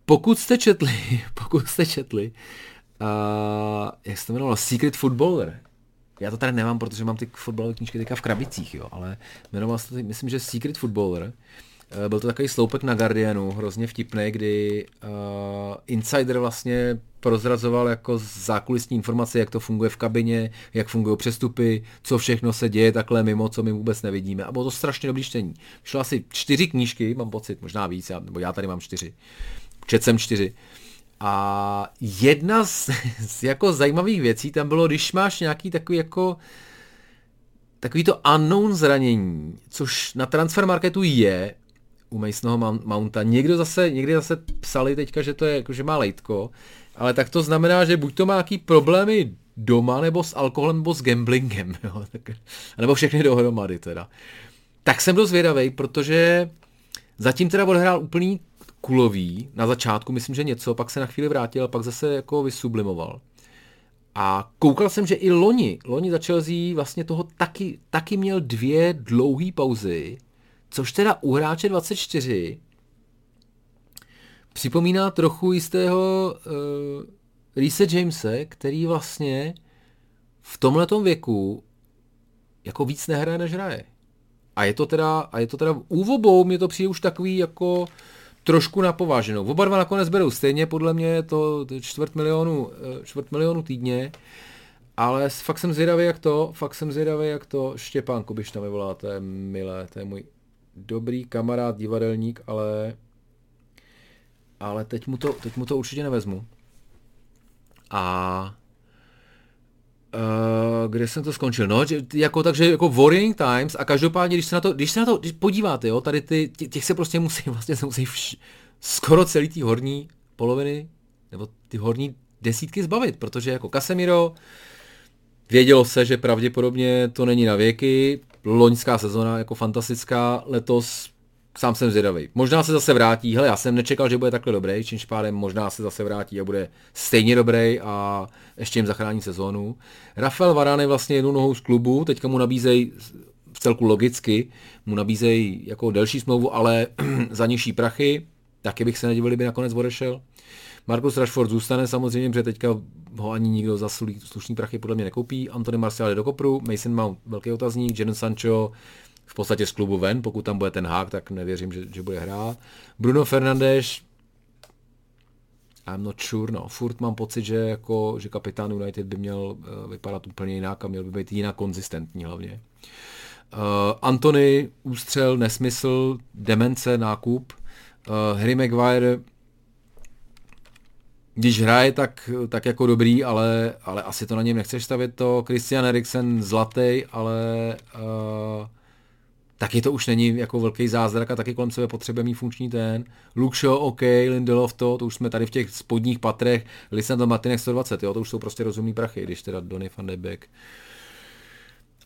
pokud jste četli, pokud jste četli, uh, jak se to jmenovalo, Secret Footballer, já to tady nemám, protože mám ty fotbalové knížky teďka v krabicích, jo, ale jmenoval se to, myslím, že Secret Footballer. Eh, byl to takový sloupek na Guardianu, hrozně vtipný, kdy uh, Insider vlastně prozrazoval jako zákulisní informace, jak to funguje v kabině, jak fungují přestupy, co všechno se děje takhle mimo, co my vůbec nevidíme. A bylo to strašně dobrý čtení. Šlo asi čtyři knížky, mám pocit, možná víc, já, nebo já tady mám čtyři. Čet jsem čtyři. A jedna z, z jako zajímavých věcí tam bylo, když máš nějaký takový jako takový to unknown zranění, což na transfer marketu je u Masonoho Mounta. Někdo zase, někdy zase psali teďka, že to je, jako, že má lejtko, ale tak to znamená, že buď to má nějaký problémy doma, nebo s alkoholem, nebo s gamblingem, jo, tak, nebo všechny dohromady teda. Tak jsem dost zvědavý, protože zatím teda odhrál úplný kulový na začátku, myslím, že něco, pak se na chvíli vrátil pak zase jako vysublimoval. A koukal jsem, že i loni, loni za Chelsea vlastně toho taky, taky měl dvě dlouhé pauzy, což teda u hráče 24 připomíná trochu jistého uh, Reese Jamese, který vlastně v tomhletom věku jako víc nehraje, než hraje. A je to teda, a je to teda u obou mě to přijde už takový jako trošku napováženou. Oba dva nakonec berou stejně, podle mě je to čtvrt milionu, eh, čtvrt milionu týdně, ale fakt jsem zvědavý, jak to, fakt jsem zvědavý, jak to Štěpán Kubiš tam vyvolá, to je milé, to je můj dobrý kamarád, divadelník, ale ale teď mu to, teď mu to určitě nevezmu. A Uh, kde jsem to skončil? No, že, jako, takže jako Worrying Times a každopádně, když se na to, když se na to když podíváte, jo, tady ty, těch se prostě musí, vlastně se musí vš, skoro celý ty horní poloviny, nebo ty horní desítky zbavit, protože jako Casemiro, vědělo se, že pravděpodobně to není na věky, loňská sezona jako fantastická, letos sám jsem zvědavý. Možná se zase vrátí, hele, já jsem nečekal, že bude takhle dobrý, čímž pádem možná se zase vrátí a bude stejně dobrý a ještě jim zachrání sezónu. Rafael Varane vlastně jednou nohou z klubu, teďka mu nabízejí v celku logicky, mu nabízejí jako delší smlouvu, ale za nižší prachy, taky bych se nedivil, kdyby nakonec odešel. Marcus Rashford zůstane samozřejmě, protože teďka ho ani nikdo za slušný prachy podle mě nekoupí. Antony Martial jde do kopru, Mason Mount velký otazník, Jadon Sancho podstatě z klubu ven, pokud tam bude ten hák, tak nevěřím, že, že bude hrát. Bruno Fernandes, I'm not sure, no. Furt mám pocit, že jako, že kapitán United by měl uh, vypadat úplně jinak a měl by být jinak konzistentní hlavně. Uh, Antony, ústřel, nesmysl, demence, nákup. Uh, Harry Maguire, když hraje, tak, tak jako dobrý, ale, ale asi to na něm nechceš stavit to. Christian Eriksen zlatý, ale uh, taky to už není jako velký zázrak a taky kolem sebe potřebuje mít funkční ten. Shaw, OK, Lindelof to, to už jsme tady v těch spodních patrech, Lisandro Martinez 120, jo, to už jsou prostě rozumný prachy, když teda Donny van de Beek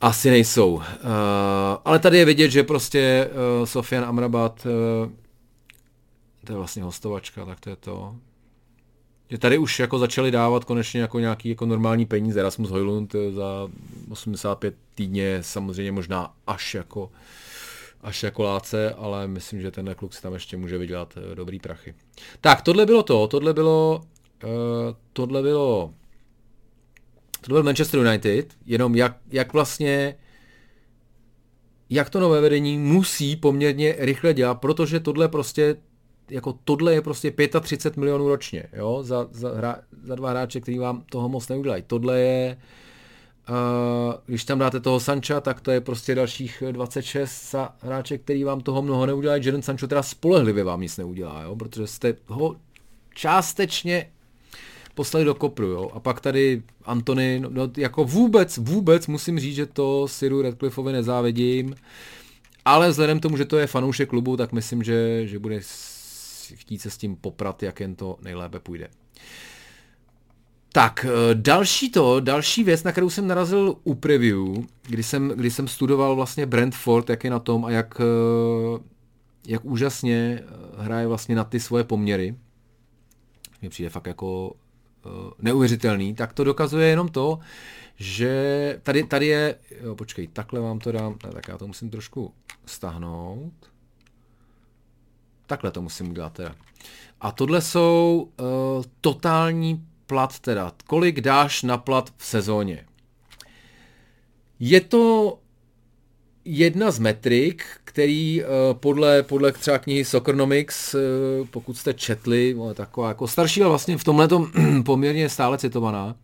asi nejsou. Uh, ale tady je vidět, že prostě uh, Sofian Amrabat, uh, to je vlastně hostovačka, tak to je to. Že tady už jako začali dávat konečně jako nějaký jako normální peníze. Erasmus Hojlund za 85 týdně samozřejmě možná až jako až jako láce, ale myslím, že ten kluk si tam ještě může vydělat eh, dobrý prachy. Tak, tohle bylo to, tohle bylo, uh, tohle bylo, tohle byl Manchester United, jenom jak, jak vlastně, jak to nové vedení musí poměrně rychle dělat, protože tohle prostě, jako tohle je prostě 35 milionů ročně, jo, za, za, hra, za dva hráče, který vám toho moc neudělají. Tohle je, uh, když tam dáte toho Sancha, tak to je prostě dalších 26 za hráče, který vám toho mnoho neudělá. Jadon Sancho teda spolehlivě vám nic neudělá, jo? protože jste ho částečně poslali do kopru. Jo? A pak tady Antony, no, no, jako vůbec, vůbec musím říct, že to Siru Radcliffeovi nezávidím, ale vzhledem tomu, že to je fanoušek klubu, tak myslím, že, že bude chtít se s tím poprat, jak jen to nejlépe půjde. Tak, eh, další to, další věc, na kterou jsem narazil u preview, kdy jsem, kdy jsem studoval vlastně Brentford, jak je na tom a jak, eh, jak úžasně eh, hraje vlastně na ty svoje poměry. Mně přijde fakt jako neuvěřitelný, tak to dokazuje jenom to, že tady, tady je, jo, počkej, takhle vám to dám, tak já to musím trošku stahnout. takhle to musím udělat teda. A tohle jsou uh, totální plat teda. Kolik dáš na plat v sezóně? Je to jedna z metrik, který uh, podle, podle třeba knihy Soccernomics, uh, pokud jste četli, taková jako starší, ale vlastně v tomhle poměrně stále citovaná,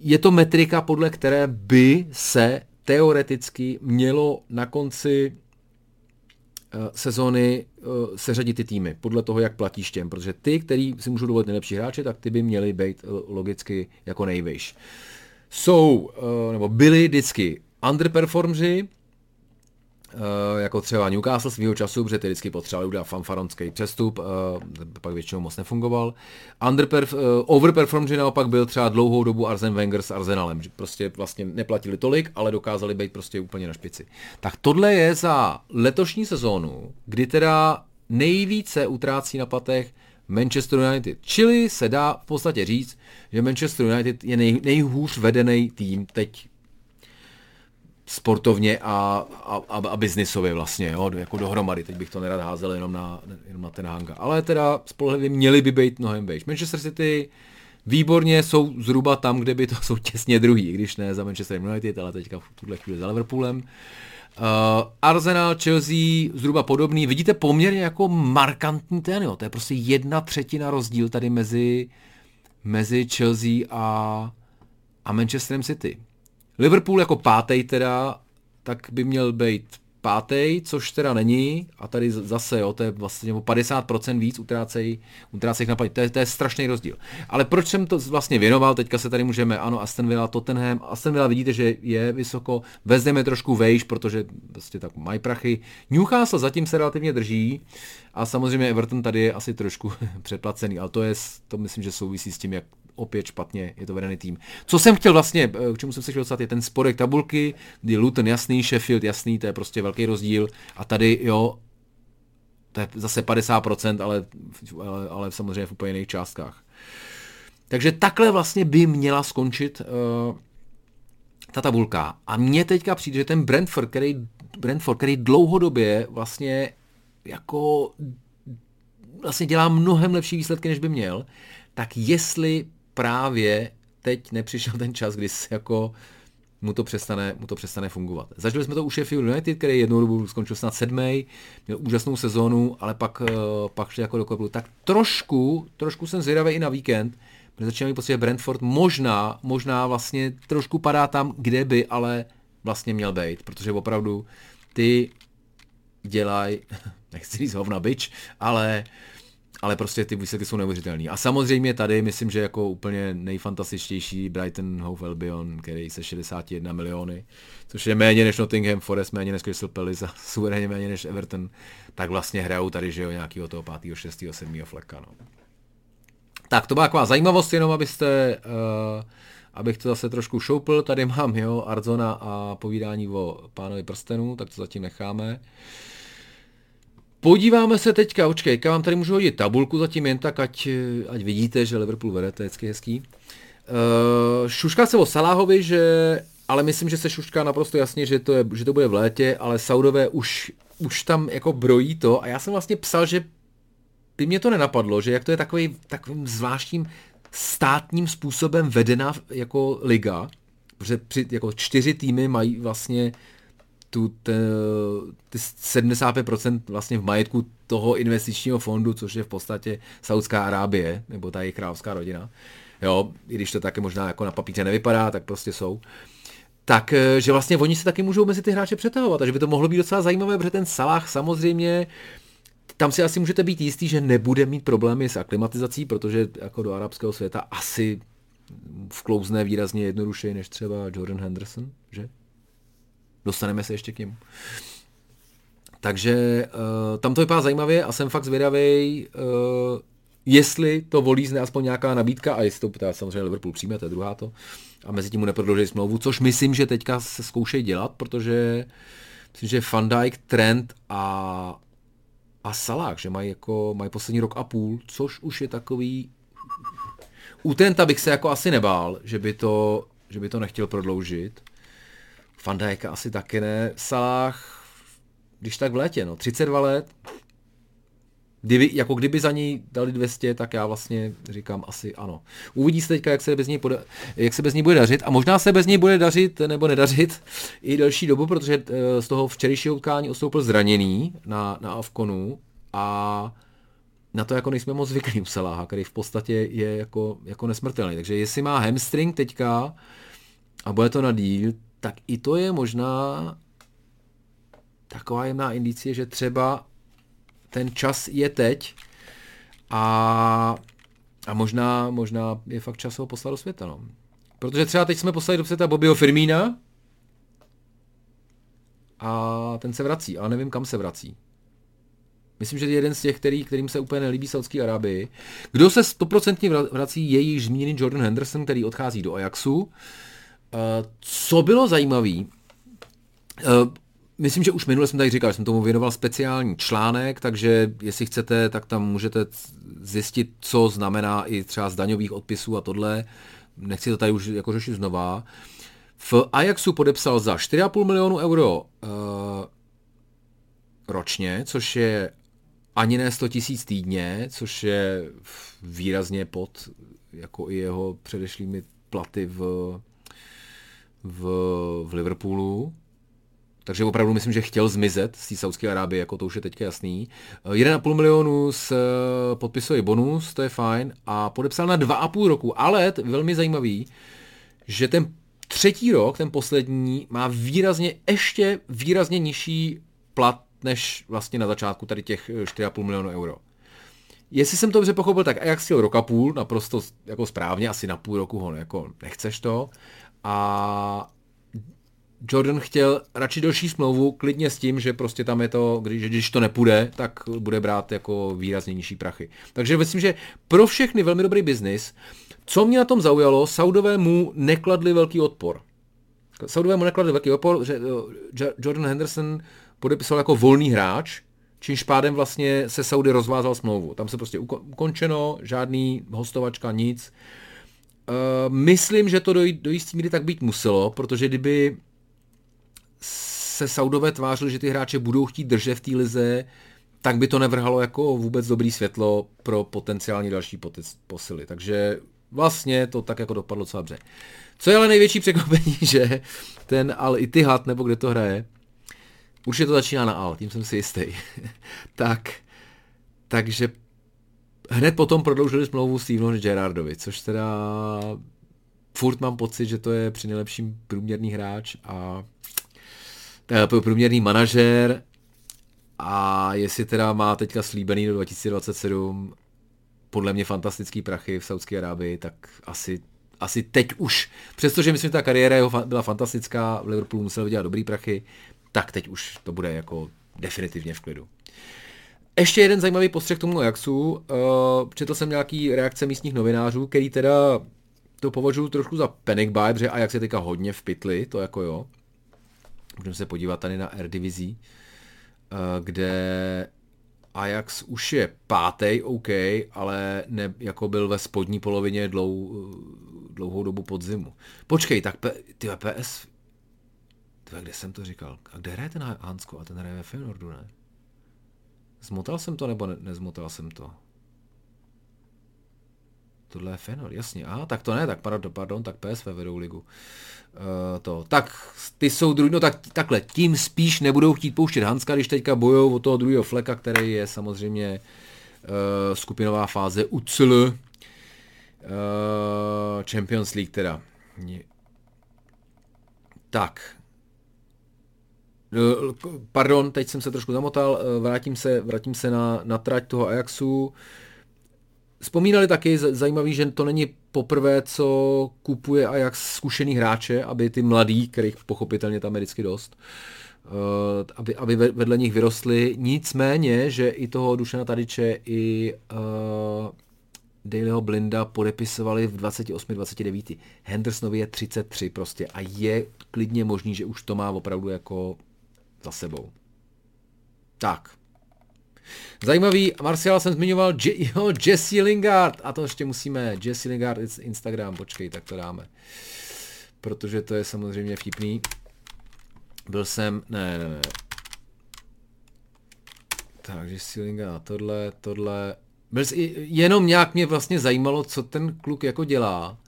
je to metrika, podle které by se teoreticky mělo na konci sezóny uh, seřadit ty týmy, podle toho, jak platíš těm, protože ty, který si můžou dovolit nejlepší hráče, tak ty by měly být uh, logicky jako nejvejš. Jsou, nebo byli vždycky underperformři, jako třeba Newcastle svého času, protože ty vždycky potřebovali udělat fanfaronský přestup, uh, pak většinou moc nefungoval. Underperf, uh, overperformři naopak byl třeba dlouhou dobu Arsen Wenger s Arsenalem, že prostě vlastně neplatili tolik, ale dokázali být prostě úplně na špici. Tak tohle je za letošní sezónu, kdy teda nejvíce utrácí na platech Manchester United. Čili se dá v podstatě říct, že Manchester United je nej, nejhůř vedený tým teď sportovně a, a, a, biznisově vlastně, jo, jako dohromady. Teď bych to nerad házel jenom na, jenom na ten hanga. Ale teda spolehlivě měli by být mnohem vejš. Manchester City výborně jsou zhruba tam, kde by to jsou těsně druhý, když ne za Manchester United, ale teďka v tuhle chvíli za Liverpoolem. Uh, Arsenal, Chelsea, zhruba podobný. Vidíte poměrně jako markantní ten, jo. To je prostě jedna třetina rozdíl tady mezi, mezi Chelsea a, a Manchesterem City. Liverpool jako pátý teda, tak by měl být pátý, což teda není, a tady zase, jo, to je vlastně 50% víc utrácej, utrácej na paní. To je, to je strašný rozdíl. Ale proč jsem to vlastně věnoval, teďka se tady můžeme, ano, Aston Villa, Tottenham, Aston Villa vidíte, že je vysoko, vezmeme trošku vejš, protože vlastně tak mají prachy. Newcastle zatím se relativně drží a samozřejmě Everton tady je asi trošku předplacený, ale to je, to myslím, že souvisí s tím, jak opět špatně je to vedený tým. Co jsem chtěl vlastně, eh, k čemu jsem se chtěl dostat, je ten spodek tabulky, kdy Luton jasný, Sheffield jasný, to je prostě velký rozdíl a tady jo, to je zase 50%, ale, ale, ale samozřejmě v úplně jiných částkách. Takže takhle vlastně by měla skončit uh, ta tabulka. A mně teďka přijde, že ten Brentford, který, Brentford, který dlouhodobě vlastně jako vlastně dělá mnohem lepší výsledky, než by měl, tak jestli právě teď nepřišel ten čas, kdy se jako mu to, přestane, mu to přestane fungovat. Zažili jsme to u Sheffield United, který jednou dobu skončil snad sedmý, měl úžasnou sezónu, ale pak, eh, pak šli jako do koplu. Tak trošku, trošku jsem zvědavý i na víkend, protože začínají pocit, že Brentford možná, možná vlastně trošku padá tam, kde by, ale vlastně měl být, protože opravdu ty dělají, nechci říct hovna bič, ale uh, ale prostě ty výsledky jsou neuvěřitelné. A samozřejmě tady myslím, že jako úplně nejfantastičtější Brighton Hove Albion, který se 61 miliony, což je méně než Nottingham Forest, méně než Crystal Palace a suverénně méně než Everton, tak vlastně hrajou tady, že jo, nějakého toho 5., 6., 7. fleka, no. Tak to byla taková zajímavost, jenom abyste, uh, abych to zase trošku šoupl, tady mám, jo, Arzona a povídání o pánovi prstenu, tak to zatím necháme. Uh, Podíváme se teďka, očkej, já vám tady můžu hodit tabulku zatím jen tak, ať, ať vidíte, že Liverpool vede, to je hezky hezký. Uh, šušká se o Saláhovi, že, ale myslím, že se šušká naprosto jasně, že to, je, že to bude v létě, ale Saudové už, už tam jako brojí to a já jsem vlastně psal, že by mě to nenapadlo, že jak to je takový, takovým zvláštním státním způsobem vedená jako liga, protože při, jako čtyři týmy mají vlastně tu te, ty 75% vlastně v majetku toho investičního fondu, což je v podstatě Saudská Arábie, nebo ta jejich královská rodina. Jo, i když to také možná jako na papíře nevypadá, tak prostě jsou. Tak, eh, že vlastně oni se taky můžou mezi ty hráče přetahovat, takže by to mohlo být docela zajímavé, protože ten Salah samozřejmě tam si asi můžete být jistý, že nebude mít problémy s aklimatizací, protože jako do arabského světa asi vklouzne výrazně jednodušeji než třeba Jordan Henderson, že? Dostaneme se ještě k němu. Takže uh, tam to vypadá zajímavě a jsem fakt zvědavý, uh, jestli to volí aspoň nějaká nabídka a jestli to teda samozřejmě Liverpool přijme, to je druhá to. A mezi tím mu neprodlouží smlouvu, což myslím, že teďka se zkoušejí dělat, protože myslím, že Van Dijk, Trent a, a Salah, že mají, jako, mají poslední rok a půl, což už je takový... U Trenta bych se jako asi nebál, že by to, že by to nechtěl prodloužit. Van Dijk asi taky ne. Salah, když tak v létě, no, 32 let, Kdyby, jako kdyby za něj dali 200, tak já vlastně říkám asi ano. Uvidí se teďka, jak se bez něj, poda- jak se bez něj bude dařit a možná se bez něj bude dařit nebo nedařit i delší dobu, protože eh, z toho včerejšího utkání ostoupil zraněný na, na Avkonu a na to jako nejsme moc zvyklí u Saláha, který v podstatě je jako, jako nesmrtelný. Takže jestli má hamstring teďka a bude to na díl, tak i to je možná taková jemná indicie, že třeba ten čas je teď a, a možná, možná je fakt čas ho poslat do světa. No. Protože třeba teď jsme poslali do světa Bobbyho Firmína a ten se vrací, ale nevím, kam se vrací. Myslím, že je jeden z těch, který, kterým se úplně nelíbí Saudské Arabii. Kdo se stoprocentně vrací, je již zmíněný Jordan Henderson, který odchází do Ajaxu. Eh, co bylo zajímavé, eh, myslím, že už minule jsem tady říkal, že jsem tomu věnoval speciální článek, takže jestli chcete, tak tam můžete zjistit, co znamená i třeba z daňových odpisů a tohle. Nechci to tady už jako řešit znova. V Ajaxu podepsal za 4,5 milionu euro uh, ročně, což je ani ne 100 tisíc týdně, což je výrazně pod jako i jeho předešlými platy v, v, v Liverpoolu. Takže opravdu myslím, že chtěl zmizet z té Saudské Arábie, jako to už je teďka jasný. 1,5 milionu s podpisový bonus, to je fajn, a podepsal na 2,5 roku, ale velmi zajímavý, že ten třetí rok, ten poslední, má výrazně, ještě výrazně nižší plat než vlastně na začátku tady těch 4,5 milionu euro. Jestli jsem to dobře pochopil, tak Ajax chtěl roka půl, naprosto jako správně, asi na půl roku ho jako nechceš to. A Jordan chtěl radši další smlouvu, klidně s tím, že prostě tam je to, když, když to nepůjde, tak bude brát jako výrazně nižší prachy. Takže myslím, že pro všechny velmi dobrý biznis. Co mě na tom zaujalo, Saudové mu nekladli velký odpor. Saudové mu nekladli velký odpor, že eh, Jordan Henderson podepisoval jako volný hráč, čímž pádem vlastně se Saudy rozvázal smlouvu. Tam se prostě ukončeno, žádný hostovačka, nic. Uh, myslím, že to do, do jistý míry tak být muselo, protože kdyby se Saudové tvářili, že ty hráče budou chtít držet v té lize, tak by to nevrhalo jako vůbec dobrý světlo pro potenciální další posily. Takže vlastně to tak jako dopadlo co dobře. Co je ale největší překvapení, že ten Al Ittihad, nebo kde to hraje, už je to začíná na Al, tím jsem si jistý. tak, takže hned potom prodloužili smlouvu Stevenu Gerardovi, což teda furt mám pocit, že to je při nejlepším průměrný hráč a eh, průměrný manažer a jestli teda má teďka slíbený do 2027 podle mě fantastický prachy v Saudské Arábii, tak asi, asi teď už, přestože myslím, že ta kariéra jeho byla fantastická, v Liverpoolu musel vydělat dobrý prachy, tak teď už to bude jako definitivně v klidu. Ještě jeden zajímavý postřeh tomu Ajaxu. Uh, četl jsem nějaký reakce místních novinářů, který teda to považuji trošku za panic buy, protože Ajax je teďka hodně v pytli, to jako jo. Můžeme se podívat tady na Eredivisie, uh, kde Ajax už je pátý, OK, ale ne, jako byl ve spodní polovině dlou, dlouhou dobu podzimu. Počkej, tak ty PS Tyve, kde jsem to říkal? A kde hraje ten Hansko? A ten hraje ve Feyenoordu, ne? Zmotal jsem to, nebo ne, nezmotal jsem to? Tohle je Feyenoord, jasně. A tak to ne, tak pardon, pardon tak PSV vedou ligu. Uh, to. Tak ty jsou druhý, no tak takhle, tím spíš nebudou chtít pouštět Hanska, když teďka bojou o toho druhého fleka, který je samozřejmě uh, skupinová fáze UCL, uh, Champions League teda. Tak, pardon, teď jsem se trošku zamotal, eh, vrátím se, vrátím se na, na trať toho Ajaxu. Vzpomínali taky, zajímavý, že to není poprvé, co kupuje Ajax zkušený hráče, aby ty mladí, kterých pochopitelně tam je vždycky dost, eh, aby, aby vedle nich vyrostly. Nicméně, že i toho Dušana Tadiče, i uh, Dailyho Blinda podepisovali v 28-29. Hendersonovi je 33 prostě a je klidně možný, že už to má opravdu jako za sebou. Tak. Zajímavý, Marcial jsem zmiňoval, Je, jo, Jesse Lingard, a to ještě musíme, Jesse Lingard, Instagram, počkej, tak to dáme. Protože to je samozřejmě vtipný. Byl jsem, ne, ne, ne. Tak. takže Sealinga a tohle, tohle. Jenom nějak mě vlastně zajímalo, co ten kluk jako dělá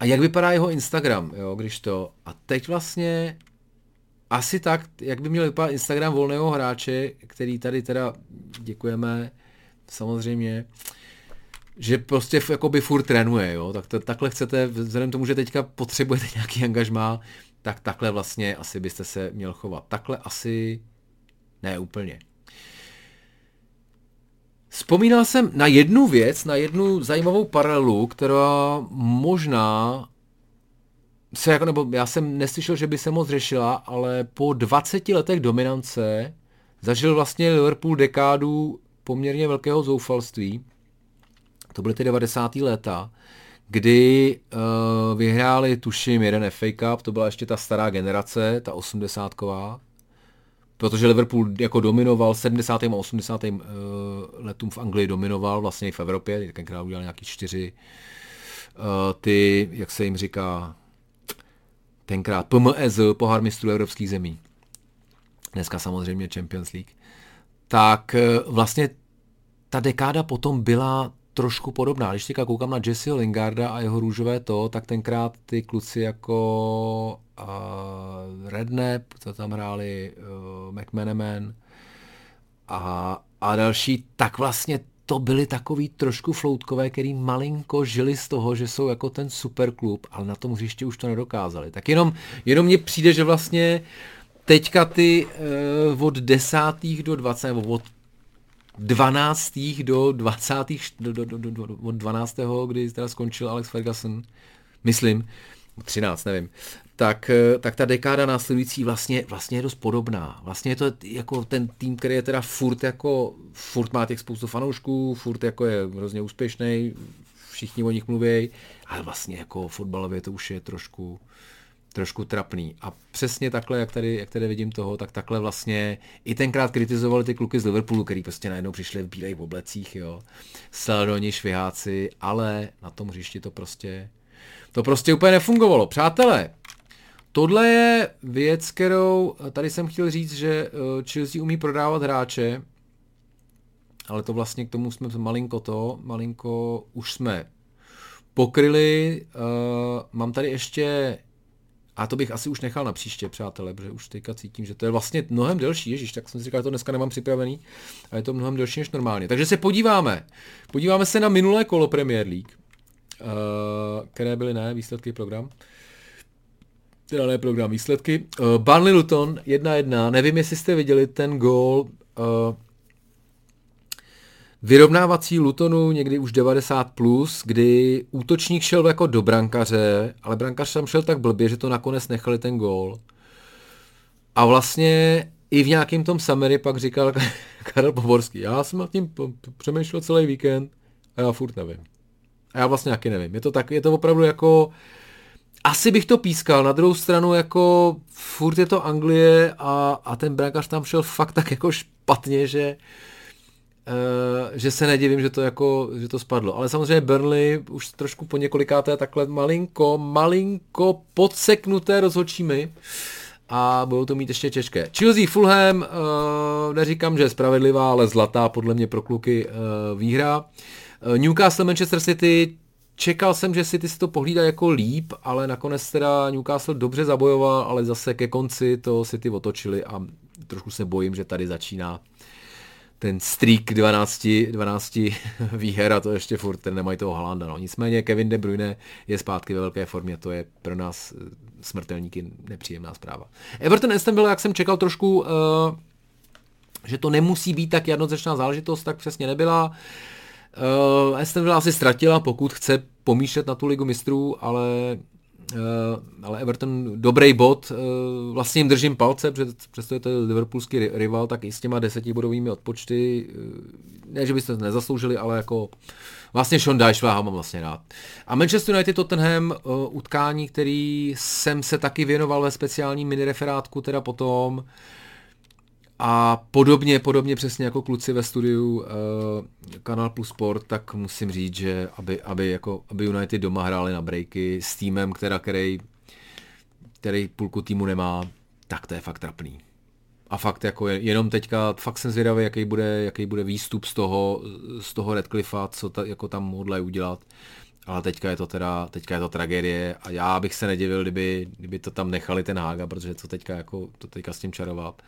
a jak vypadá jeho Instagram, jo, když to. A teď vlastně asi tak, jak by měl vypadat Instagram volného hráče, který tady teda děkujeme samozřejmě, že prostě jakoby furt trénuje, jo, tak to, takhle chcete, vzhledem tomu, že teďka potřebujete nějaký angažmá, tak takhle vlastně asi byste se měl chovat. Takhle asi ne úplně. Vzpomínal jsem na jednu věc, na jednu zajímavou paralelu, která možná se jako, nebo já jsem neslyšel, že by se moc řešila, ale po 20 letech dominance zažil vlastně Liverpool dekádu poměrně velkého zoufalství. To byly ty 90. léta, kdy uh, vyhráli, tuším, jeden FA Cup, to byla ještě ta stará generace, ta 80-ková, protože Liverpool jako dominoval 70. a 80. Uh, letům v Anglii dominoval vlastně i v Evropě, tenkrát udělal nějaký čtyři uh, ty, jak se jim říká, tenkrát PMEZ, pohár mistrů evropských zemí, dneska samozřejmě Champions League, tak uh, vlastně ta dekáda potom byla trošku podobná. Když teďka koukám na Jesse Lingarda a jeho růžové to, tak tenkrát ty kluci jako uh, Redknapp, co tam hráli, uh, McManaman a, a další, tak vlastně to byli takový trošku floutkové, který malinko žili z toho, že jsou jako ten super klub, ale na tom hřišti už to nedokázali. Tak jenom, jenom mně přijde, že vlastně teďka ty uh, od desátých do 20, nebo od 12. do 20. do, do, do, do, do, od 12. kdy teda skončil Alex Ferguson, myslím, 13, nevím, tak, eh, tak ta dekáda následující vlastně, vlastně je dost podobná. Vlastně je to jako ten tým, který je teda furt jako, furt má těch spoustu fanoušků, furt jako je hrozně úspěšný, všichni o nich mluví, ale vlastně jako fotbalově to už je trošku, trošku trapný. A přesně takhle, jak tady, jak tady vidím toho, tak takhle vlastně i tenkrát kritizovali ty kluky z Liverpoolu, který prostě najednou přišli v bílých oblecích, jo. Sladoni, šviháci, ale na tom hřišti to prostě, to prostě úplně nefungovalo. Přátelé, tohle je věc, kterou tady jsem chtěl říct, že eh, Chelsea umí prodávat hráče, ale to vlastně k tomu jsme malinko to, malinko už jsme pokryli. Uh, mám tady ještě a to bych asi už nechal na příště, přátelé, protože už teďka cítím, že to je vlastně mnohem delší, ježíš, tak jsem si říkal, že to dneska nemám připravený, a je to mnohem delší než normálně. Takže se podíváme. Podíváme se na minulé kolo Premier League, které byly ne, výsledky program. Teda ne program, výsledky. Uh, Burnley Luton 1-1, nevím, jestli jste viděli ten gól, uh, vyrovnávací Lutonu někdy už 90+, plus, kdy útočník šel jako do brankaře, ale brankař tam šel tak blbě, že to nakonec nechali ten gól. A vlastně i v nějakém tom summary pak říkal Karel Poborský, já jsem nad tím přemýšlel celý víkend a já furt nevím. A já vlastně taky nevím. Je to tak, je to opravdu jako, asi bych to pískal, na druhou stranu jako furt je to Anglie a, a ten brankař tam šel fakt tak jako špatně, že Uh, že se nedivím, že to jako, že to spadlo. Ale samozřejmě Burnley už trošku po několikáté takhle malinko, malinko podseknuté rozhodčími a budou to mít ještě těžké. Chelsea Fulham, uh, neříkám, že je spravedlivá, ale zlatá podle mě pro kluky uh, výhra. Newcastle Manchester City, čekal jsem, že City si to pohlídá jako líp, ale nakonec teda Newcastle dobře zabojoval, ale zase ke konci to City otočili a trošku se bojím, že tady začíná ten streak 12, 12 výher a to ještě furt ten nemají toho Halanda. No. Nicméně Kevin De Bruyne je zpátky ve velké formě, to je pro nás eh, smrtelníky nepříjemná zpráva. Everton Aston Villa, jak jsem čekal trošku, uh, že to nemusí být tak jednoznačná záležitost, tak přesně nebyla. Uh, Aston Villa asi ztratila, pokud chce pomíšet na tu ligu mistrů, ale Uh, ale Everton dobrý bod, uh, vlastně jim držím palce, protože přesto je to liverpoolský rival, tak i s těma desetibodovými odpočty, uh, ne, že byste nezasloužili, ale jako vlastně Sean Dyche mám vlastně rád. A Manchester United Tottenham, uh, utkání, který jsem se taky věnoval ve speciálním mini referátku, teda potom, uh, a podobně, podobně přesně jako kluci ve studiu uh, Kanal Plus Sport, tak musím říct, že aby, aby, jako, aby United doma hráli na breaky s týmem, která, který, který půlku týmu nemá, tak to je fakt trapný. a fakt jako jenom teďka, fakt jsem zvědavý, jaký bude, jaký bude výstup z toho, z toho Redcliffa, co ta, jako tam hodlají udělat. Ale teďka je to teda, teďka je to tragédie a já bych se nedivil, kdyby, kdyby to tam nechali ten Hága, protože to teďka, jako, to teďka s tím čarovat.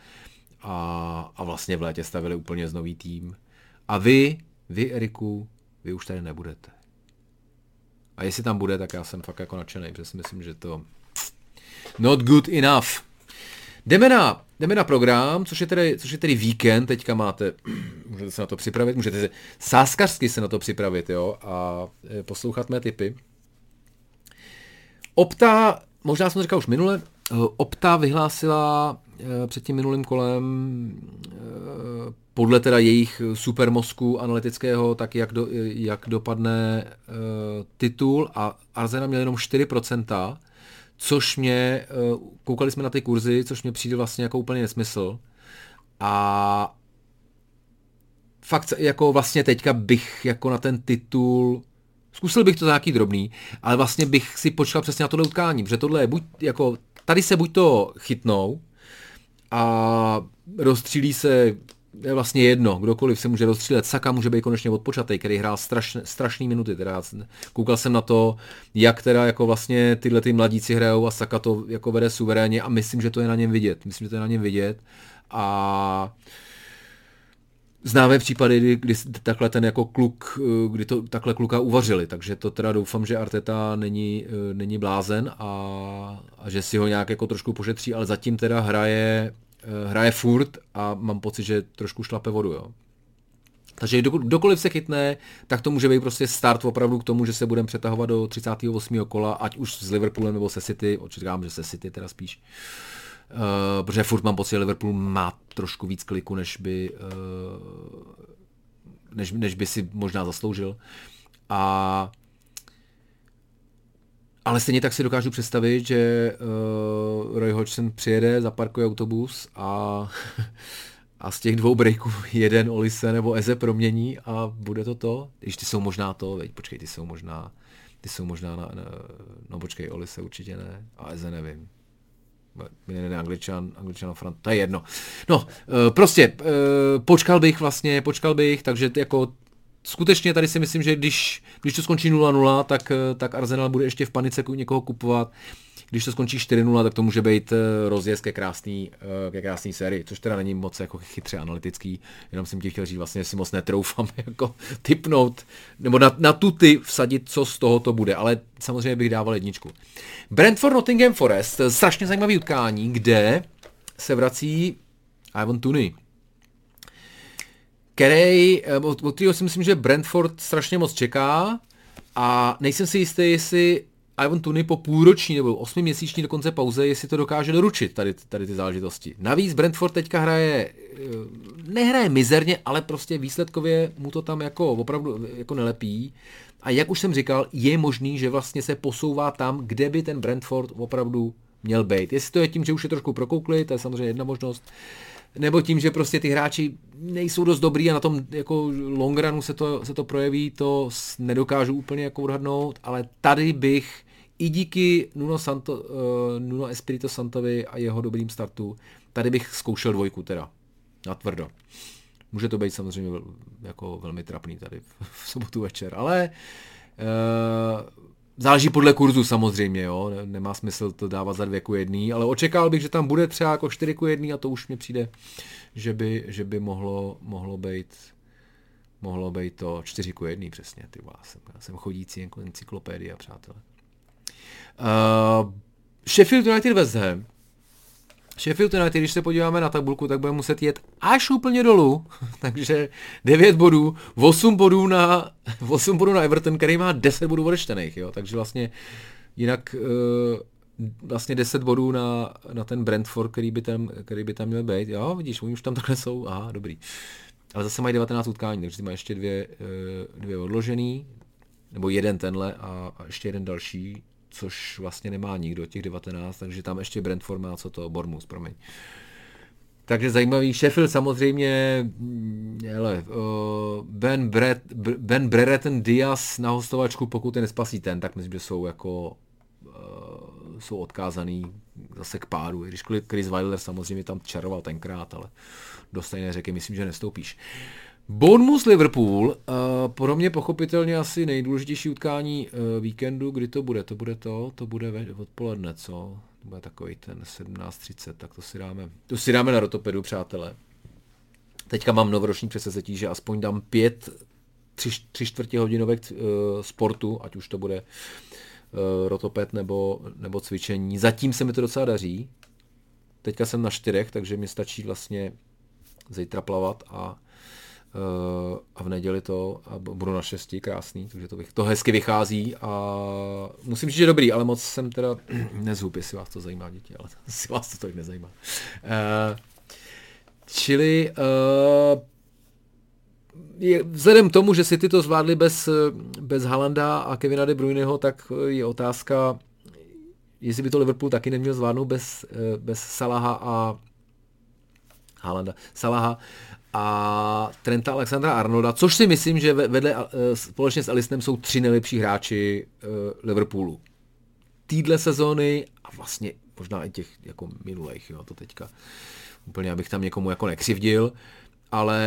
A, a vlastně v létě stavili úplně z nový tým. A vy, vy Eriku, vy už tady nebudete. A jestli tam bude, tak já jsem fakt jako nadšený, protože si myslím, že to not good enough. Jdeme na, jdeme na program, což je, tedy, což je tedy víkend, teďka máte, můžete se na to připravit, můžete se sáskařsky se na to připravit, jo, a e, poslouchat mé typy. Opta, možná jsem to říkal už minule, e, Opta vyhlásila před tím minulým kolem podle teda jejich supermozku analytického, tak jak, do, jak dopadne titul a Arzena měl jenom 4%, což mě, koukali jsme na ty kurzy, což mě přijde vlastně jako úplně nesmysl. A fakt jako vlastně teďka bych jako na ten titul Zkusil bych to za nějaký drobný, ale vlastně bych si počkal přesně na tohle utkání, protože tohle je buď jako, tady se buď to chytnou a rozstřílí se je vlastně jedno, kdokoliv se může rozstřílet. Saka může být konečně odpočatý, který hrál strašné, strašný minuty. Teda koukal jsem na to, jak teda jako vlastně tyhle ty mladíci hrajou a Saka to jako vede suverénně a myslím, že to je na něm vidět. Myslím, že to je na něm vidět. A Známe případy, kdy, kdy takhle ten jako kluk, kdy to takhle kluka uvařili, takže to teda doufám, že Arteta není, není blázen a, a že si ho nějak jako trošku pošetří, ale zatím teda hraje Eh, hraje furt a mám pocit, že trošku šlape vodu, jo. Takže kdokoliv se chytne, tak to může být prostě start opravdu k tomu, že se budeme přetahovat do 38. kola, ať už s Liverpoolem nebo se City, očekávám, že se City teda spíš. Uh, protože furt mám pocit, že Liverpool má trošku víc kliku, než by, uh, než, než by si možná zasloužil. A ale stejně tak si dokážu představit, že uh, Roy Hodgson přijede, zaparkuje autobus a, a z těch dvou breaků jeden Olise nebo Eze promění a bude to to. Když ty jsou možná to, veď, počkej, ty jsou možná, ty jsou možná na, na no počkej, Olise určitě ne a Eze nevím. Jeden angličan, angličan Fran, to je jedno. No, uh, prostě, uh, počkal bych vlastně, počkal bych, takže jako skutečně tady si myslím, že když, když to skončí 0-0, tak, eh, tak Arsenal bude ještě v panice někoho kupovat. Když to skončí 4-0, tak to může být eh, rozjezd ke krásný, eh, ke krásný sérii, což teda není moc jako chytře analytický, jenom jsem ti chtěl říct vlastně, si moc netroufám jako typnout, nebo na, na tu ty vsadit, co z toho to bude, ale samozřejmě bych dával jedničku. Brentford Nottingham Forest, strašně zajímavý utkání, kde se vrací Ivan Tuny, který, eh, od, od kterého si myslím, že Brentford strašně moc čeká a nejsem si jistý, jestli Ivan Tuny po půlroční nebo osmiměsíční dokonce pauze, jestli to dokáže doručit tady, tady ty záležitosti. Navíc Brentford teďka hraje, eh, nehraje mizerně, ale prostě výsledkově mu to tam jako opravdu jako nelepí. A jak už jsem říkal, je možný, že vlastně se posouvá tam, kde by ten Brentford opravdu měl být. Jestli to je tím, že už je trošku prokoukli, to je samozřejmě jedna možnost, nebo tím, že prostě ty hráči nejsou dost dobrý a na tom jako long runu se to, se to projeví, to nedokážu úplně jako odhadnout, ale tady bych i díky Nuno, Santo, uh, Nuno Espirito Santovi a jeho dobrým startu, tady bych zkoušel dvojku teda, na tvrdo. Může to být samozřejmě jako velmi trapný tady v sobotu večer, ale uh, Záleží podle kurzu samozřejmě, jo. Nemá smysl to dávat za dvě ku jedný, ale očekával bych, že tam bude třeba jako čtyři ku jedný a to už mi přijde, že by, že by mohlo, mohlo být mohlo být to čtyři ku jedný přesně, ty jsem, já jsem chodící encyklopédia, přátelé. Uh, Sheffield United West Ham, Sheffield United, když se podíváme na tabulku, tak bude muset jet až úplně dolů, takže 9 bodů, 8 bodů na, 8 bodů na Everton, který má 10 bodů odečtených, jo, takže vlastně jinak uh, vlastně 10 bodů na, na ten Brentford, který by, tam, který by tam měl být, jo, vidíš, oni už tam takhle jsou, aha, dobrý. Ale zase mají 19 utkání, takže mají ještě dvě, uh, dvě odložený, nebo jeden tenhle a, a ještě jeden další, což vlastně nemá nikdo, těch 19, takže tam ještě Brentford má co to, Bormus, promiň. Takže zajímavý. Sheffield samozřejmě, mm, hele, Ben, Brett, ben Brereton Diaz na hostovačku, pokud je nespasí ten, tak myslím, že jsou jako jsou odkázaný zase k pádu, i když Chris Wilder samozřejmě tam čaroval tenkrát, ale do stejné řeky myslím, že nestoupíš. Bournemouth Liverpool, uh, pro mě pochopitelně asi nejdůležitější utkání uh, víkendu, kdy to bude, to bude to, to bude ve, odpoledne, co? To bude takový ten 17.30, tak to si dáme, to si dáme na rotopedu, přátelé. Teďka mám novoroční přesezetí, že aspoň dám pět, tři, tři čtvrtě hodinovek uh, sportu, ať už to bude uh, rotoped nebo, nebo cvičení. Zatím se mi to docela daří. Teďka jsem na čtyřech, takže mi stačí vlastně zítra plavat a a v neděli to a budu na šesti, krásný, takže to, bych, to hezky vychází a musím říct, že dobrý, ale moc jsem teda nezhub, jestli vás to zajímá, děti, ale si vás to tolik nezajímá. Uh, čili uh, je, vzhledem k tomu, že si ty to zvládli bez, bez Halanda a Kevina De Bruyneho, tak je otázka, jestli by to Liverpool taky neměl zvládnout bez, bez Salaha a Halanda, Salaha a Trenta Alexandra Arnolda, což si myslím, že vedle společně s Alisnem jsou tři nejlepší hráči Liverpoolu. Týdle sezóny a vlastně možná i těch jako minulých, jo, to teďka úplně, abych tam někomu jako nekřivdil, ale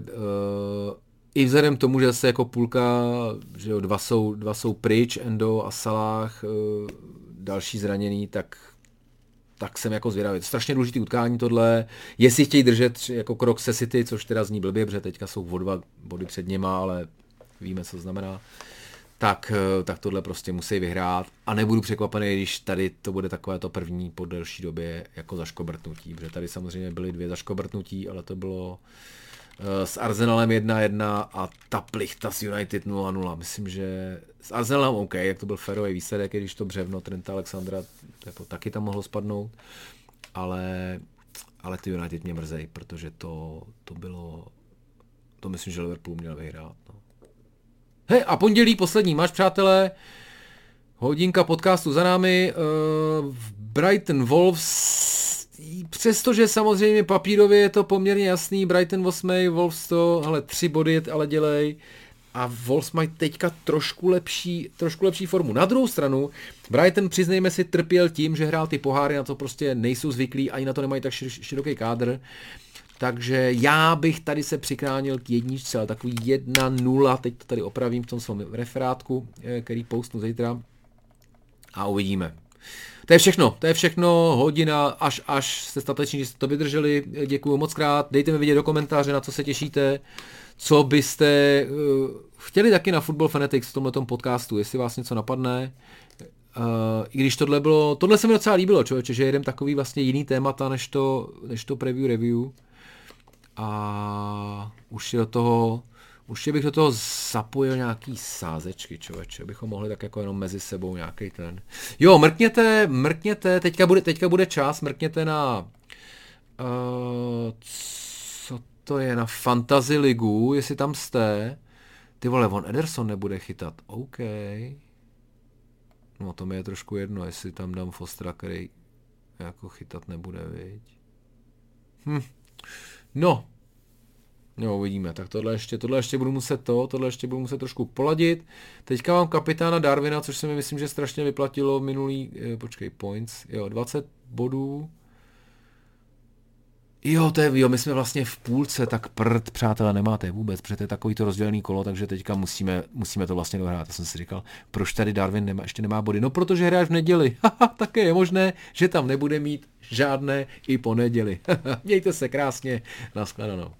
uh, i vzhledem k tomu, že se jako půlka, že jo, dva jsou, dva jsou pryč, Endo a Salah, uh, další zraněný, tak tak jsem jako zvědavý. Strašně důležitý utkání tohle. Jestli chtějí držet jako krok se City, což teda zní blbě, protože teďka jsou o dva body před něma, ale víme, co znamená, tak, eh, tak tohle prostě musí vyhrát. A nebudu překvapený, když tady to bude takové to první po delší době jako zaškobrtnutí, protože tady samozřejmě byly dvě zaškobrtnutí, ale to bylo s Arsenalem 1-1 a ta plichta s United 0-0. Myslím, že s Arsenalem OK, jak to byl ferový výsledek, když to břevno Trenta Alexandra jako taky tam mohlo spadnout, ale, ale ty United mě mrzej, protože to, to bylo, to myslím, že Liverpool měl vyhrát. No. Hej, a pondělí poslední máš, přátelé, hodinka podcastu za námi, uh, Brighton Wolves přestože samozřejmě papírově je to poměrně jasný, Brighton 8, Wolves to, ale tři body ale dělej a Wolves mají teďka trošku lepší, trošku lepší formu. Na druhou stranu, Brighton, přiznejme si, trpěl tím, že hrál ty poháry, na to prostě nejsou zvyklí, ani na to nemají tak široký kádr. Takže já bych tady se přikránil k jedničce, ale takový 1-0, teď to tady opravím v tom svém referátku, eh, který postnu zítra a uvidíme. To je všechno, to je všechno, hodina až až jste stateční, že jste to vydrželi, děkuji moc krát, dejte mi vidět do komentáře, na co se těšíte, co byste uh, chtěli taky na Football Fanatics v tomhle podcastu, jestli vás něco napadne, Uh, I když tohle bylo, tohle se mi docela líbilo, člověče, že jedem takový vlastně jiný témata, než to, než to preview review. A už je do toho, je bych do toho zapojil nějaký sázečky, člověče, bychom mohli tak jako jenom mezi sebou nějaký ten. Jo, mrkněte, mrkněte, teďka bude, teďka bude čas, mrkněte na uh, co to je, na Fantasy Ligu, jestli tam jste. Ty vole, on Ederson nebude chytat, OK. No to mi je trošku jedno, jestli tam dám Fostra, který jako chytat nebude, viď. Hm. No, No, uvidíme. Tak tohle ještě, tohle ještě budu muset to, tohle ještě budu muset trošku poladit. Teďka mám kapitána Darwina, což se mi myslím, že strašně vyplatilo minulý, eh, počkej, points, jo, 20 bodů. Jo, to je, jo, my jsme vlastně v půlce, tak prd, přátelé, nemáte vůbec, protože to je takový to rozdělený kolo, takže teďka musíme, musíme to vlastně dohrát. Já jsem si říkal, proč tady Darwin nemá, ještě nemá body? No, protože hráš v neděli. Haha, také je možné, že tam nebude mít žádné i po neděli. Mějte se krásně, nashledanou.